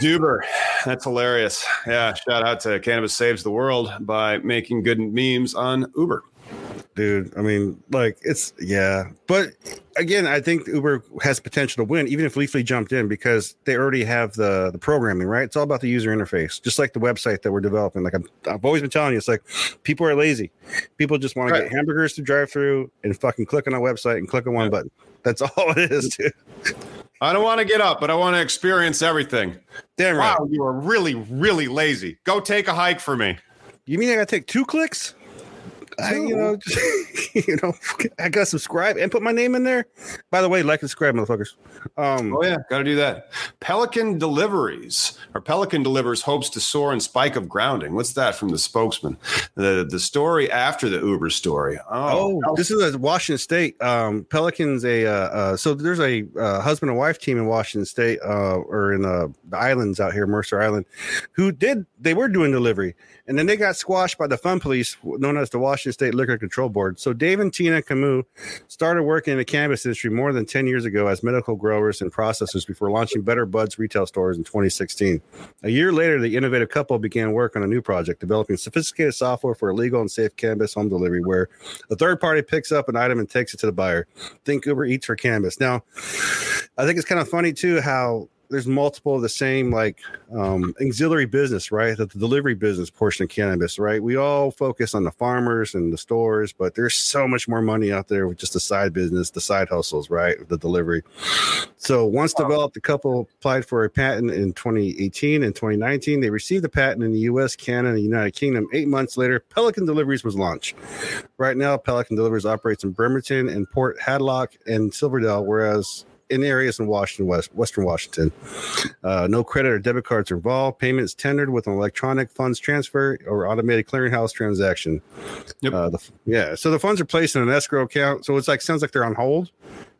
Duber. That's hilarious. Yeah. Shout out to Cannabis Saves the World by making good memes on Uber. Dude. I mean like it's yeah. But again i think uber has potential to win even if leafly jumped in because they already have the the programming right? It's all about the user interface just like the website that we're developing. Like i'm i've always been telling you it's like people are lazy. People just want to get hamburgers to drive through and fucking click on a website and click on one Yeah. button. That's all it is dude. I don't want to get up, but I want to experience everything. damn right. Wow, you are really, really lazy. Go take a hike for me. you mean i gotta take two clicks I, you know, just, you know, I gotta subscribe and put my name in there. By the way, like and subscribe, motherfuckers. Um, Oh yeah, got to do that. Pelican deliveries or Pelican delivers hopes to soar in spike of grounding. What's that from the spokesman? The the story after the Uber story. Oh, Oh, this is a Washington State. Um, Pelicans a uh, uh, so there's a uh, husband and wife team in Washington State uh, or in uh, the islands out here, Mercer Island, who did they were doing delivery, and then they got squashed by the fun police, known as the Washington State Liquor Control Board. So Dave and Tina Camus started working in the cannabis industry more than ten years ago as medical growers and processors before launching Better Buds retail stores in 2016. A year later, the innovative couple began work on a new project, developing sophisticated software for illegal and safe cannabis home delivery, where a third party picks up an item and takes it to the buyer. Think Uber Eats for cannabis. Now, I think it's kind of funny too how there's multiple of the same like um, auxiliary business, right? The, the delivery business portion of cannabis, right? We all focus on the farmers and the stores, but there's so much more money out there with just the side business, the side hustles, right? The delivery. So once developed, the couple applied for a patent in 2018 and 2019. They received the patent in the U.S., Canada, and the United Kingdom. Eight months later, Pelican Deliveries was launched. Right now, Pelican Deliveries operates in Bremerton and Port Hadlock and Silverdale, whereas in areas in Washington, West, Western Washington, uh, no credit or debit cards are involved. Payments tendered with an electronic funds transfer or automated clearinghouse transaction. Yep. Uh, the, yeah. So the funds are placed in an escrow account. So it's like sounds like they're on hold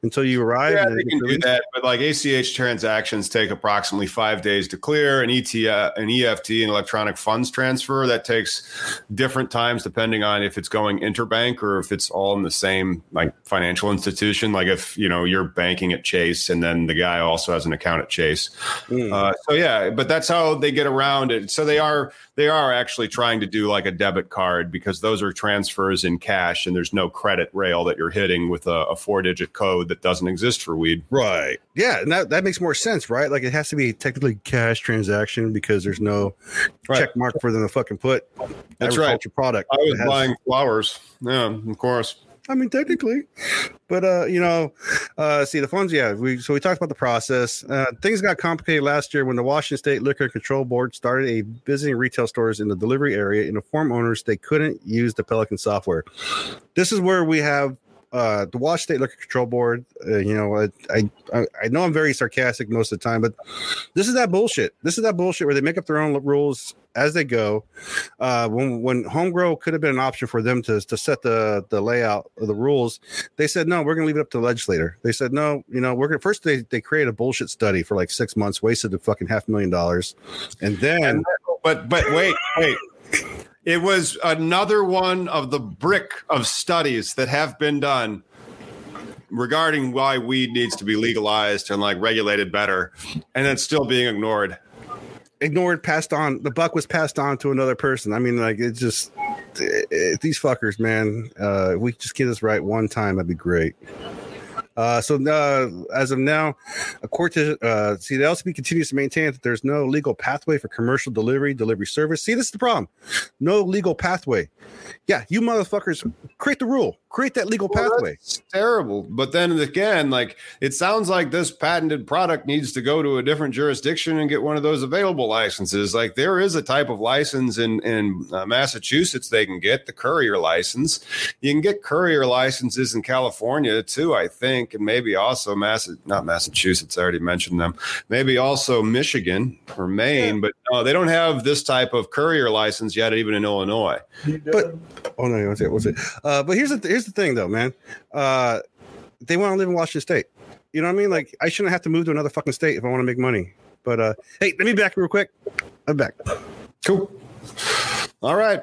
until you arrive. Yeah, they can do that, but like ACH transactions take approximately five days to clear. An ETF, an EFT, an electronic funds transfer that takes different times depending on if it's going interbank or if it's all in the same like financial institution. Like if you know you're banking at Chase and then the guy also has an account at Chase. Mm. Uh, so yeah, but that's how they get around it. So they are they are actually trying to do like a debit card because those are transfers in cash and there's no credit rail that you're hitting with a, a four digit code that doesn't exist for weed. Right. Yeah, and that, that makes more sense, right? Like it has to be technically cash transaction because there's no Right. check mark for them to fucking put That's right. product. I was has- buying flowers. Yeah, of course. I mean, technically, but uh, you know, uh, see the funds. Yeah, we so we talked about the process. Uh, things got complicated last year when the Washington State Liquor Control Board started a visiting retail stores in the delivery area and informed owners they couldn't use the Pelican software. This is where we have uh, the Washington State Liquor Control Board. Uh, you know, I, I I know I'm very sarcastic most of the time, but this is that bullshit. This is that bullshit where they make up their own rules as they go. Uh, when when home grow could have been an option for them to to set the the layout of the rules, they said no. We're going to leave it up to the legislator. They said no. You know, we're going to first they they create a bullshit study for like six months, wasted the fucking half million dollars, and then And, but but wait wait. It was another one of the brick of studies that have been done regarding why weed needs to be legalized and like regulated better, and then still being ignored. ignored, passed on. The buck was passed on to another person. I mean, like it's just eh, eh, these fuckers, man. Uh, we just get this right one time, that'd be great. Uh, so uh, as of now, according to uh, see, the LCB continues to maintain that there's no legal pathway for commercial delivery, delivery service. See, this is the problem. No legal pathway. Yeah, you motherfuckers create the rule, create that legal well, pathway. terrible. But then again, like it sounds like this patented product needs to go to a different jurisdiction and get one of those available licenses. Like there is a type of license in in uh, Massachusetts they can get the courier license. You can get courier licenses in California too, I think, and maybe also Mass not Massachusetts. I already mentioned them. Maybe also Michigan or Maine, yeah. but no, they don't have this type of courier license yet, even in Illinois. But oh no, what's it? What's it? Uh, but here's the here's the thing though, man. Uh, they want to live in Washington State. You know what I mean? Like I shouldn't have to move to another fucking state if I want to make money. But uh, hey, let me back real quick. I'm back. Cool. All right.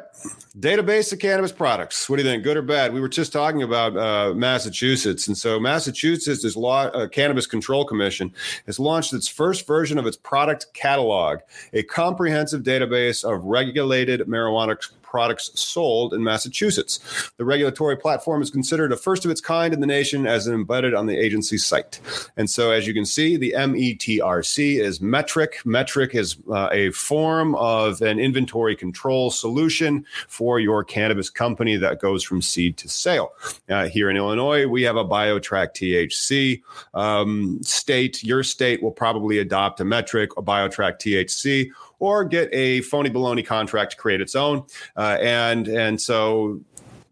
Database of cannabis products. What do you think? Good or bad? We were just talking about uh, Massachusetts. And so, Massachusetts is law, uh, Cannabis Control Commission has launched its first version of its product catalog, a comprehensive database of regulated marijuana products sold in Massachusetts. The regulatory platform is considered a first of its kind in the nation as embedded on the agency's site. And so, as you can see, the METRC is metric. Metric is uh, a form of an inventory control solution for your cannabis company that goes from seed to sale. Uh, here in Illinois, we have a BioTrack THC um, state. Your state will probably adopt a metric, a BioTrack THC or get a phony baloney contract to create its own. Uh, and and so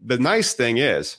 the nice thing is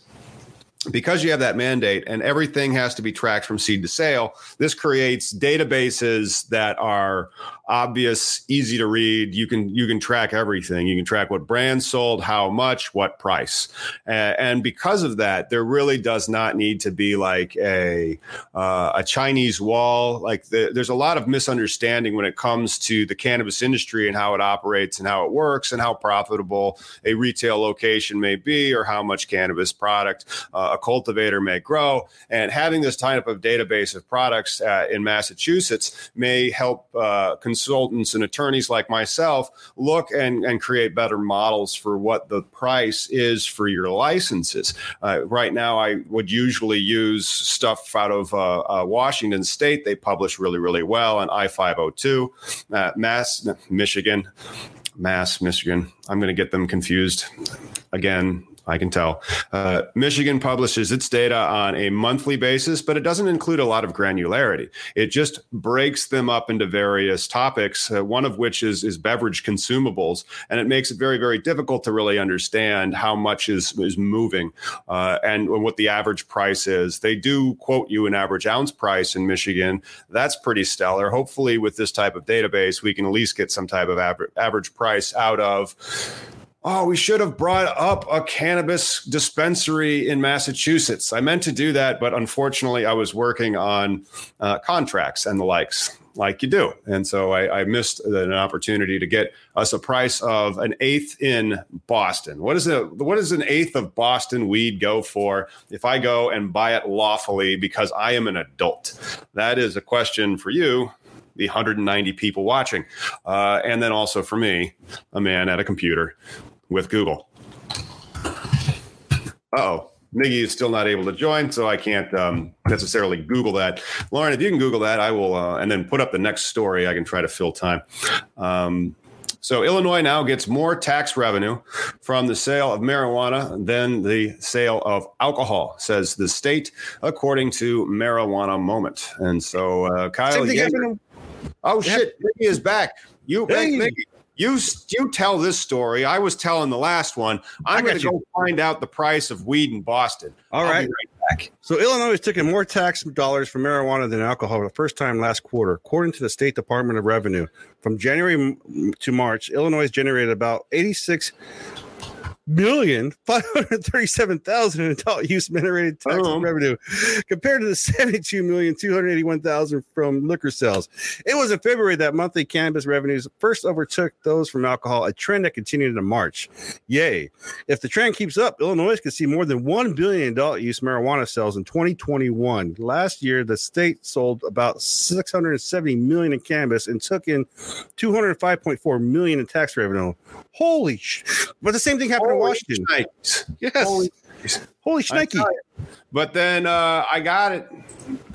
because you have that mandate and everything has to be tracked from seed to sale, this creates databases that are obvious, easy to read. You can you can track everything. You can track what brand sold, how much, what price, and, and because of that, there really does not need to be like a uh, a Chinese wall. Like the, there's a lot of misunderstanding when it comes to the cannabis industry and how it operates and how it works and how profitable a retail location may be or how much cannabis product uh, a cultivator may grow. And having this type of database of products uh, in Massachusetts may help. Uh, consultants and attorneys like myself look and, and create better models for what the price is for your licenses. Uh, right now, I would usually use stuff out of uh, uh, Washington State. They publish really, really well on I 502, uh, Mass, Michigan. Mass, Michigan. I'm going to get them confused again. I can tell. Uh, Michigan publishes its data on a monthly basis, but it doesn't include a lot of granularity. It just breaks them up into various topics, uh, one of which is, is beverage consumables. And it makes it very, very difficult to really understand how much is, is moving uh, and what the average price is. They do quote you an average ounce price in Michigan. That's pretty stellar. Hopefully, with this type of database, we can at least get some type of average, average price out of oh, we should have brought up a cannabis dispensary in Massachusetts. I meant to do that, but unfortunately, I was working on uh, contracts and the likes, like you do. And so I, I, missed an opportunity to get us a price of an eighth in Boston. What is it? What does an eighth of Boston weed go for if I go and buy it lawfully because I am an adult? That is a question for you the 190 people watching. Uh, and then also for me, a man at a computer with Google. oh. Miggy is still not able to join, so I can't um, necessarily Google that. Lauren, if you can Google that, I will, uh, and then put up the next story. I can try to fill time. Um, so Illinois now gets more tax revenue from the sale of marijuana than the sale of alcohol, says the state, according to Marijuana Moment. And so, uh, Kyle, oh shit, Miggy is back. You, hey. Miggy. You you tell this story. I was telling the last one. I'm going to go find out the price of weed in Boston. All right. right so Illinois is taking more tax dollars from marijuana than alcohol for the first time last quarter, according to the State Department of Revenue. From January to March, Illinois generated about 86 million five hundred thirty-seven thousand in adult use generated tax oh. Uh-huh. revenue, compared to the seventy-two million two hundred eighty-one thousand from liquor sales. It was in February that monthly cannabis revenues first overtook those from alcohol, a trend that continued into March. Yay! If the trend keeps up, Illinois could see more than one billion adult use marijuana sales in 2021. Last year, the state sold about 670 million in cannabis and took in 205.4 million in tax revenue. Holy sh! But the same thing happened. Washington. Yes. Holy, Holy shnikey. But then uh, I got it.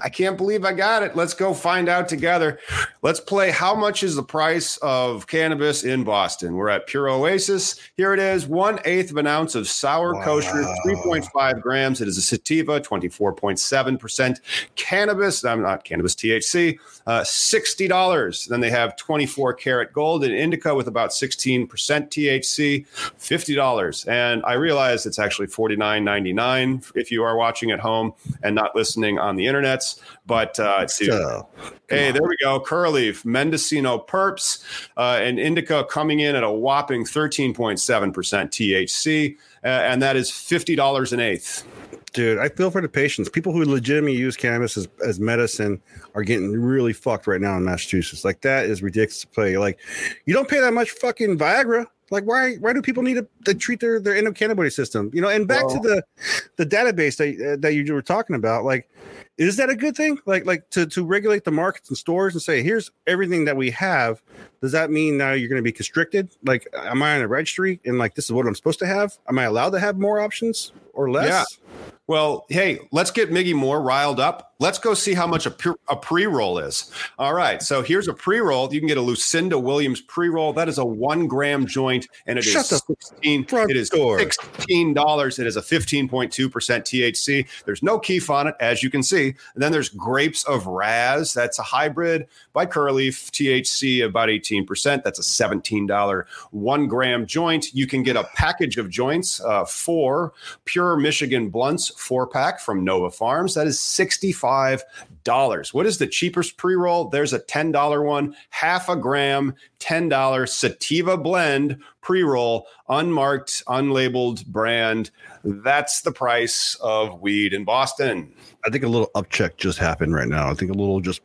I can't believe I got it. Let's go find out together. Let's play how much is the price of cannabis in Boston? We're at Pure Oasis. Here it is one eighth of an ounce of sour Wow. kosher, 3.5 grams. It is a sativa, 24.7% cannabis. I'm not cannabis, THC, uh, $60. Then they have 24 karat gold and indica with about 16% THC, $50. And I realize it's actually $49.99 if you are watching at home and not listening on the internets. But uh, Hey, there we go. Curaleaf, Mendocino Purps, uh, and Indica coming in at a whopping 13.7% THC, uh, and that is $50 an eighth. dude, I feel for the patients. People who legitimately use cannabis as, as medicine are getting really fucked right now in Massachusetts. Like that is ridiculous to play. Like you don't pay that much fucking Viagra. Like why why do people need to, to treat their their endocannabinoid system? You know, and back to the the database that uh, that you were talking about. Like, is that a good thing? Like like to to regulate the markets and stores and say here's everything that we have. Does that mean now you're going to be constricted? Like, am I on a registry and like this is what I'm supposed to have? Am I allowed to have more options or less? Yeah. Well, hey, let's get Miggy more riled up. Let's go see how much a, pre- a pre-roll is. All right, so here's a pre-roll. You can get a Lucinda Williams pre-roll. That is a one gram joint, and it is Shut the sixteen. It is sixteen dollars. It is a fifteen point two percent THC. There's no kief on it, as you can see. And then there's Grapes of Raz. That's a hybrid by Curaleaf. THC about eighteen percent. That's a seventeen dollar one gram joint. You can get a package of joints, uh, four pure Michigan blunts, four pack from Nova Farms. That is $65. What is the cheapest pre roll? There's a $10 one, half a gram, $10 sativa blend pre roll, unmarked, unlabeled brand. That's the price of weed in Boston. I think a little upcheck just happened right now. I think a little just,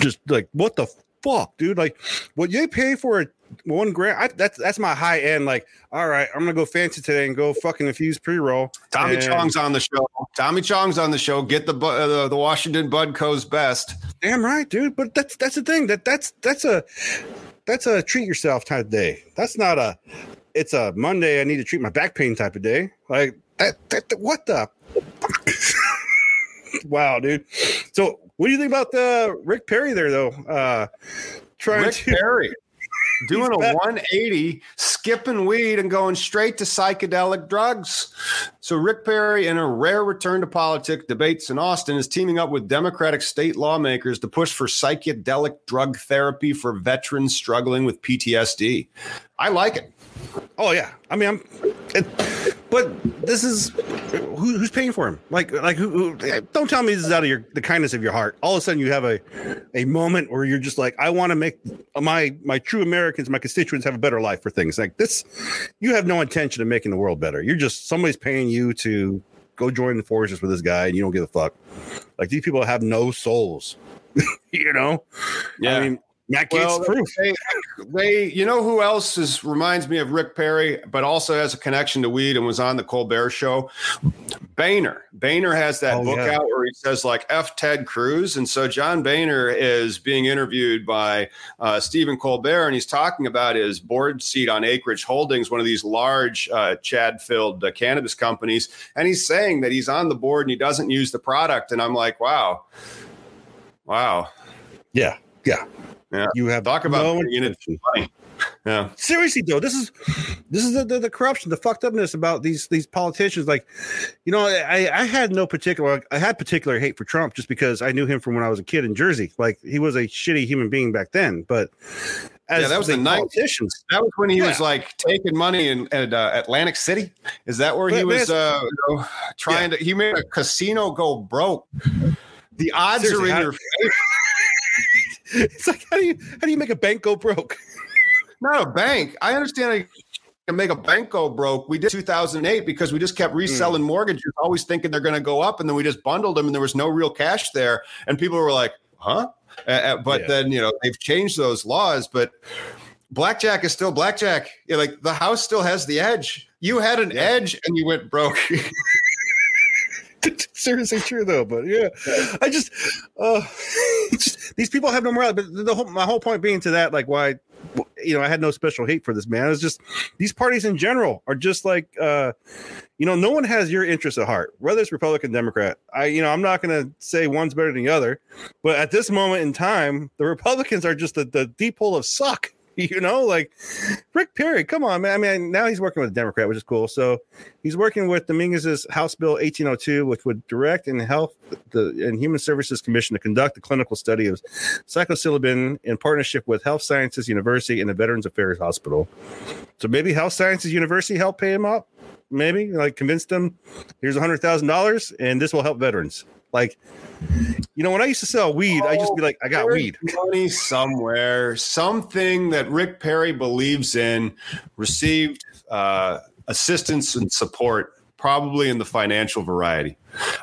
just like what the fuck, dude? Like what you pay for a one grand. I, that's that's my high end. Like, all right, I'm gonna go fancy today and go fucking infuse pre roll. Tommy And- Chong's on the show. Tommy Chong's on the show. Get the uh, the, the Washington Bud Co's best. Damn right, dude. But that's that's the thing. That that's that's a that's a treat yourself type of day. That's not a. It's a Monday. I need to treat my back pain type of day. Like that. that, that- what the? wow, dude. So, what do you think about the Rick Perry there, though? Uh, trying Rick to Perry doing a 180, skipping weed and going straight to psychedelic drugs. So Rick Perry, in a rare return to politics debates in Austin, is teaming up with Democratic state lawmakers to push for psychedelic drug therapy for veterans struggling with PTSD. I like it. Oh yeah, I mean, I'm. It, but this is who, who's paying for him? Like, like who, who? Don't tell me this is out of your the kindness of your heart. All of a sudden, you have a a moment where you're just like, I want to make my my true Americans, my constituents, have a better life for things like this. You have no intention of making the world better. You're just somebody's paying you to go join the forces with this guy, and you don't give a fuck. Like these people have no souls. you know? I mean, Matt Gaetz Well, proof. they, they, you know who else is reminds me of Rick Perry, but also has a connection to weed and was on the Colbert Show. Boehner, Boehner has that Oh, book yeah. out where he says like "F Ted Cruz," and so John Boehner is being interviewed by uh, Stephen Colbert, and he's talking about his board seat on Acreage Holdings, one of these large uh, Chad-filled uh, cannabis companies, and he's saying that he's on the board and he doesn't use the product, and I'm like, wow, wow, Yeah, yeah, Yeah. You have talk about no it money. Yeah. seriously though this is this is the, the, the corruption the fucked upness about these these politicians like you know i i had no particular i had particular hate for trump just because i knew him from when i was a kid in jersey like he was a shitty human being back then but as Yeah, that was the 90s. politicians That was when he was like taking money in at uh, Atlantic City. Is that where he But- but was uh, you know, trying to? He made a casino go broke. The odds Seriously, are in your favor. it's like how do you how do you make a bank go broke Not a bank. I understand. I can make a bank go broke. We did 2008 because we just kept reselling mortgages, always thinking they're going to go up, and then we just bundled them, and there was no real cash there, and people were like, "Huh?" Uh, but Yeah. then you know they've changed those laws, but. Blackjack is still blackjack. Yeah, like the house still has the edge. You had an Yeah. edge and you went broke. seriously true though but yeah i just uh just- these people have no morality but the whole my whole point being to that like why you know, I had no special hate for this man. It's just these parties in general are just like, uh, you know, no one has your interest at heart, whether it's Republican, Democrat. I, you know, I'm not going to say one's better than the other, but at this moment in time, the Republicans are just the, the deep hole of suck. You know, like Rick Perry, come on, man. I mean, now he's working with a Democrat, which is cool. So he's working with Dominguez's House Bill 1802, which would direct and Health the and Human Services Commission to conduct a clinical study of psilocybin in partnership with Health Sciences University and the Veterans Affairs Hospital. So maybe Health Sciences University help pay him up. Maybe like convince them here's a hundred thousand dollars and this will help veterans. Like, you know, when I used to sell weed, I just be like, I got weed. Money somewhere, something that Rick Perry believes in, received uh, assistance and support, probably in the financial variety.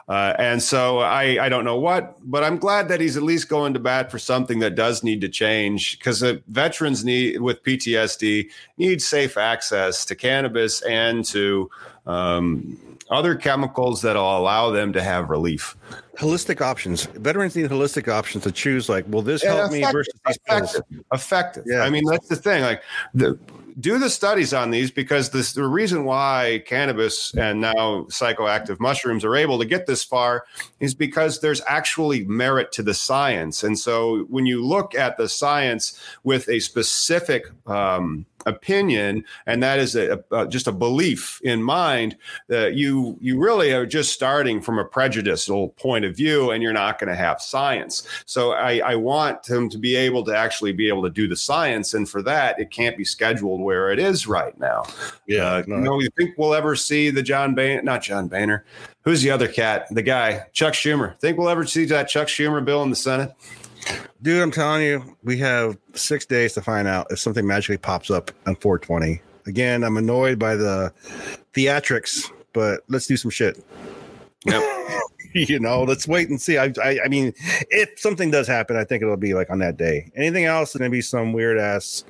Uh, and so I, I don't know what, but I'm glad that he's at least going to bat for something that does need to change because uh, veterans need with PTSD need safe access to cannabis and to um, other chemicals that'll allow them to have relief. Holistic options. Veterans need holistic options to choose. Like, will this Yeah, help me effective, versus these pills? effective, effective. Yeah. I mean, that's the thing. Like, the, do the studies on these because this, the reason why cannabis and now psychoactive mushrooms are able to get this far is because there's actually merit to the science. And so, when you look at the science with a specific um, opinion, and that is a, a, just a belief in mind, that you you really are just starting from a prejudicial point of view, and you're not going to have science. So I, I want them to be able to actually be able to do the science, and for that, it can't be scheduled where it is right now. Yeah, uh, no. you know, you think we'll ever see the John Boehner? Not John Boehner. Who's the other cat? The guy, Chuck Schumer. Think we'll ever see that Chuck Schumer bill in the Senate? Dude, I'm telling you, we have six days to find out if something magically pops up on 420. Again, I'm annoyed by the theatrics, but let's do some shit. Yep. you know, let's wait and see. I, I, I mean, if something does happen, I think it'll be like on that day. Anything else is gonna be some weird ass.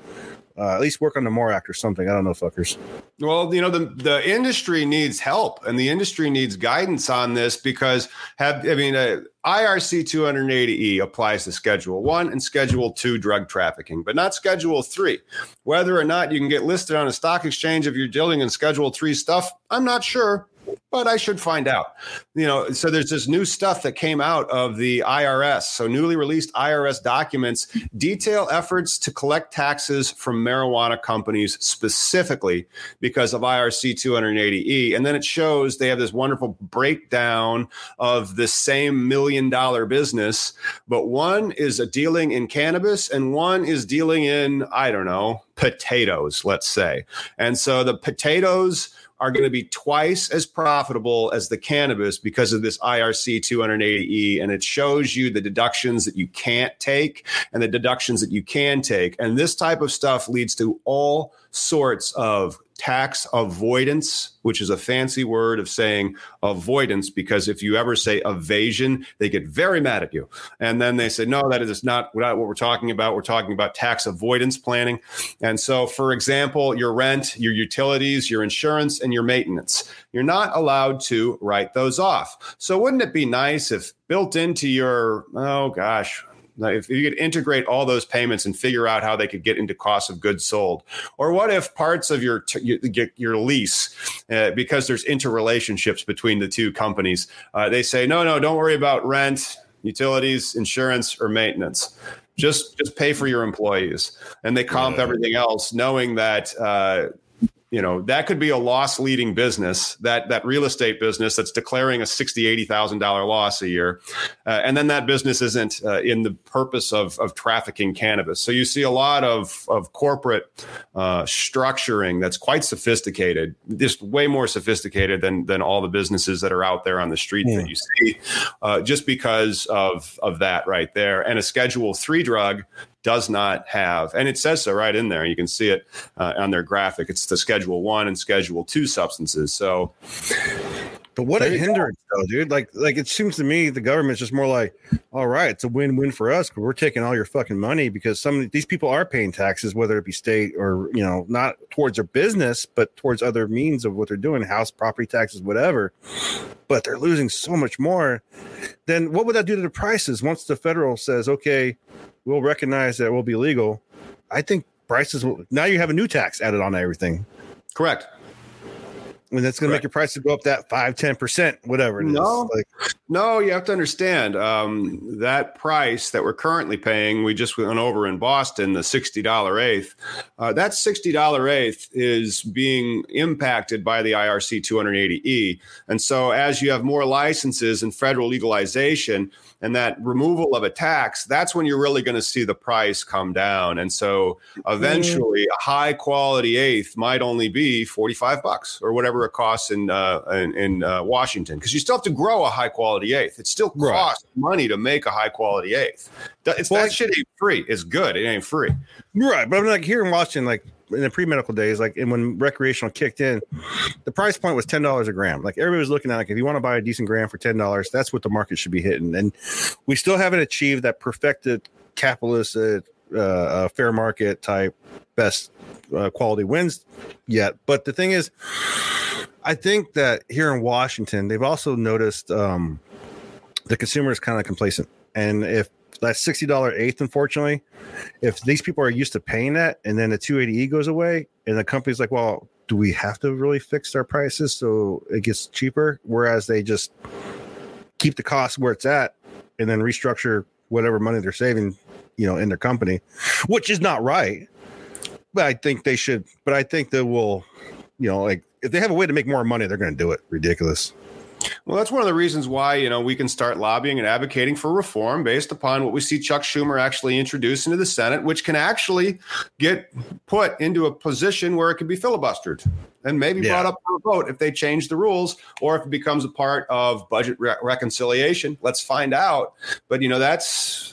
Uh, at least work on the more act or something. I don't know, fuckers. Well, you know, the the industry needs help, and the industry needs guidance on this because have I mean, uh, IRC 280E applies to Schedule One and Schedule Two drug trafficking, but not Schedule Three. Whether or not you can get listed on a stock exchange if you're dealing in Schedule Three stuff, I'm not sure. But I should find out. You know, so there's this new stuff that came out of the IRS. So newly released IRS documents detail efforts to collect taxes from marijuana companies specifically because of IRC 280E. And then it shows they have this wonderful breakdown of the same million dollar business, but one is a dealing in cannabis and one is dealing in, I don't know, potatoes, let's say. And so the potatoes are going to be twice as profitable as the cannabis because of this IRC 280E. And it shows you the deductions that you can't take and the deductions that you can take. And this type of stuff leads to all sorts of tax avoidance, which is a fancy word of saying avoidance, because if you ever say evasion, they get very mad at you. And then they say, no, that is not what we're talking about. We're talking about tax avoidance planning. And so, for example, your rent, your utilities, your insurance, and your maintenance, you're not allowed to write those off. So, wouldn't it be nice if built into your, oh gosh, if you could integrate all those payments and figure out how they could get into cost of goods sold, or what if parts of your your lease, uh, because there's interrelationships between the two companies, uh, they say no, no, don't worry about rent, utilities, insurance, or maintenance. Just just pay for your employees, and they comp everything else, knowing that. Uh, you know that could be a loss leading business that that real estate business that's declaring a sixty eighty thousand dollar loss a year uh, and then that business isn't uh, in the purpose of of trafficking cannabis so you see a lot of of corporate uh, structuring that's quite sophisticated just way more sophisticated than than all the businesses that are out there on the street yeah. that you see uh, just because of of that right there and a schedule three drug does not have, and it says so right in there. You can see it uh, on their graphic. It's the Schedule One and Schedule Two substances. So, but what a hindrance, though, dude! Like, like it seems to me the government's just more like, all right, it's a win-win for us because we're taking all your fucking money because some of these people are paying taxes, whether it be state or you know, not towards their business, but towards other means of what they're doing, house, property taxes, whatever. But they're losing so much more. Then what would that do to the prices once the federal says, okay? We'll recognize that it will be legal. I think prices will now you have a new tax added on everything. Correct. And that's going to make your prices go up that five, 10%, whatever it No. is. Like, No, you have to understand um, that price that we're currently paying. We just went over in Boston the sixty dollar eighth. Uh, that sixty dollar eighth is being impacted by the IRC 280e, and so as you have more licenses and federal legalization and that removal of a tax, that's when you're really going to see the price come down. And so eventually, a high quality eighth might only be forty five bucks or whatever it costs in uh, in, in uh, Washington because you still have to grow a high quality eighth. It still Right. costs money to make a high quality eighth. That, it's, Well, that like- shit ain't free. It's good. It ain't free. right. But I'm like here in Washington, like in the pre medical days, like and when recreational kicked in, the price point was $10 a gram. Like everybody was looking at like, if you want to buy a decent gram for $10, that's what the market should be hitting. And we still haven't achieved that perfected capitalist, uh, uh, fair market type best uh, quality wins yet. But the thing is, I think that here in Washington, they've also noticed um, the consumer is kind of complacent. And if that $60 eighth, unfortunately, if these people are used to paying that and then the 280E goes away and the company's like, well, do we have to really fix our prices so it gets cheaper? Whereas they just keep the cost where it's at and then restructure whatever money they're saving, you know, in their company, which is not right. But I think they should, but I think they will, you know, like if they have a way to make more money, they're going to do it. Ridiculous. Well, that's one of the reasons why you know we can start lobbying and advocating for reform based upon what we see Chuck Schumer actually introduce into the Senate, which can actually get put into a position where it can be filibustered and maybe Yeah. brought up for a vote if they change the rules or if it becomes a part of budget re- reconciliation. Let's find out. But you know that's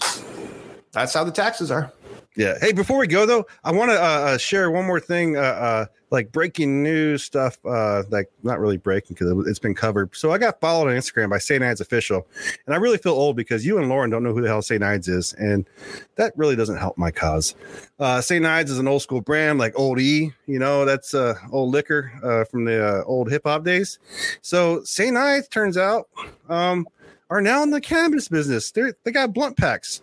that's how the taxes are. Yeah. Hey, before we go though, I want to uh, uh, share one more thing. Uh, uh, like breaking news stuff. Uh, like not really breaking because it's been covered. So I got followed on Instagram by St. Ides official, and I really feel old because you and Lauren don't know who the hell St. Ides is, and that really doesn't help my cause. Uh, St. Ides is an old school brand, like Old E. You know, that's uh, old liquor from the old hip hop days. So St. Ides turns out um, are now in the cannabis business. They they got blunt packs.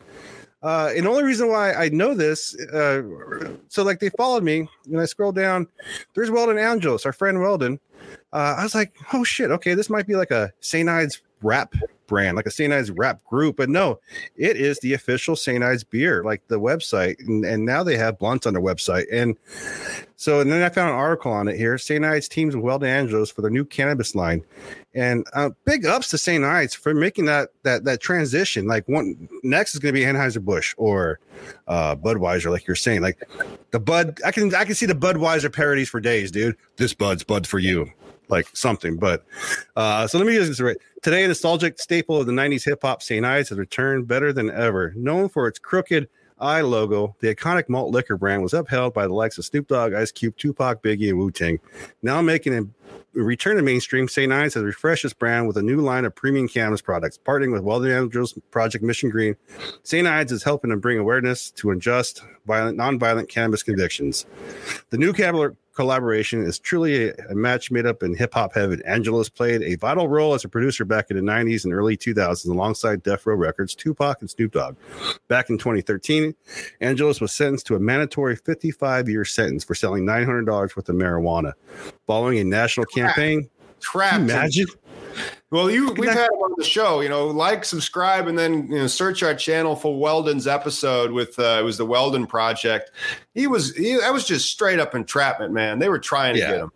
Uh, and the only reason why I know this, uh, so like they followed me, and I scroll down. There's Weldon Angelos, our friend Weldon. Uh, I was like, oh shit, okay, this might be like a St. Ides rap brand, like a St. Ides rap group, but no, it is the official St. Ides beer, like the website, and, and now they have blunts on their website. And so, and then I found an article on it here. St. Ides teams with Weldon Angelos for their new cannabis line, and uh, big ups to St. Ides for making that that that transition. Like one next is going to be Anheuser Busch or uh, Budweiser, like you're saying. Like the Bud, I can I can see the Budweiser parodies for days, dude. This Bud's Bud for you, like something. But uh, so let me use this right today. Nostalgic staple of the '90s hip hop, St. Ides has returned better than ever. Known for its crooked eye logo, the iconic malt liquor brand was upheld by the likes of Snoop Dogg, Ice Cube, Tupac, Biggie, and Wu Tang. Now making a return to mainstream, St. Ides has refreshed its brand with a new line of premium cannabis products. Partnering with Weldon Angelos Project Mission Green, St. Ides is helping to bring awareness to unjust, violent, non-violent cannabis convictions. The new collaboration is truly a, a match made up in hip hop heaven. Angelos played a vital role as a producer back in the 90s and early 2000s alongside Death Row Records, Tupac, and Snoop Dogg. Back in 2013, Angelos was sentenced to a mandatory 55 year sentence for selling $900 worth of marijuana. Following a national campaign, Trapped. Can in- you imagine? Well, you we've had him on the show. You know, like, subscribe, and then you know, search our channel for Weldon's episode with uh, it was the Weldon Project. He was he, that was just straight up entrapment, man. They were trying to get him.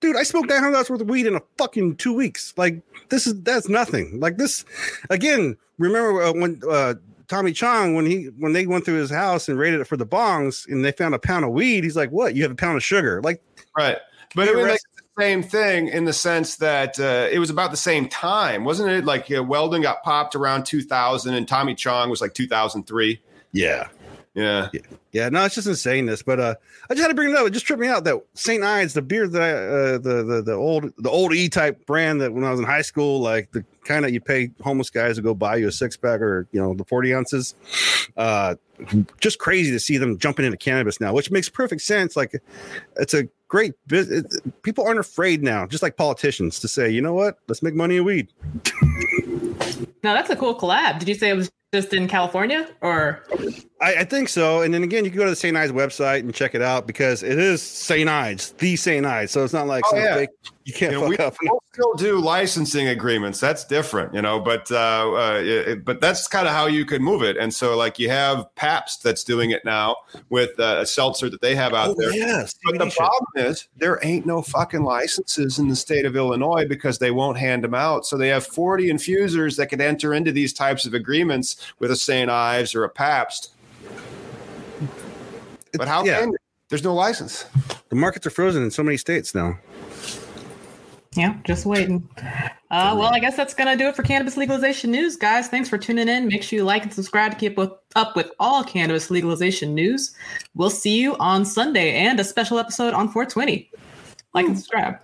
dude, I smoked nine hundred dollars worth of weed in a fucking two weeks. Like this is that's nothing. Like this again. Remember uh, when uh, Tommy Chong when he when they went through his house and raided it for the bongs and they found a pound of weed? He's like, "What? You have a pound of sugar?" Like, Right. But I mean, like, the same thing in the sense that uh, it was about the same time, wasn't it? Like uh, Weldon got popped around 2000, and Tommy Chong was like 2003. yeah, Yeah. yeah. No, it's just insane. This, but uh, I just had to bring it up. It just tripped me out that Saint Ides, the beer that I, uh, the the the old the old E type brand that when I was in high school, like the kind of you pay homeless guys to go buy you a six pack or you know the forty ounces. Uh, just crazy to see them jumping into cannabis now, which makes perfect sense. Like it's a great. People aren't afraid now, just like politicians, to say, you know what, let's make money in weed. No, that's a cool collab. Did you say it was just in California or? I, I, think so. And then again, you can go to the St. Ides website and check it out because it is St. Ides, the St. Ides. So it's not like oh, yeah. fake, you can't you know, fuck we up. still do licensing agreements. That's different, you know. But uh, uh, it, but that's kind of how you could move it. And so like you have Pabst that's doing it now with uh, a seltzer that they have out oh, there. Yes, but the problem is there ain't no fucking licenses in the state of Illinois because they won't hand them out. So they have 40 infusers that could enter into these types of agreements with a St. Ides or a Pabst but how yeah. can there's no license? The markets are frozen in so many states now. Yeah, just waiting. Uh, well, I guess that's going to do it for cannabis legalization news, guys. Thanks for tuning in. Make sure you like and subscribe to keep up with all cannabis legalization news. We'll see you on Sunday and a special episode on 420. Like and subscribe.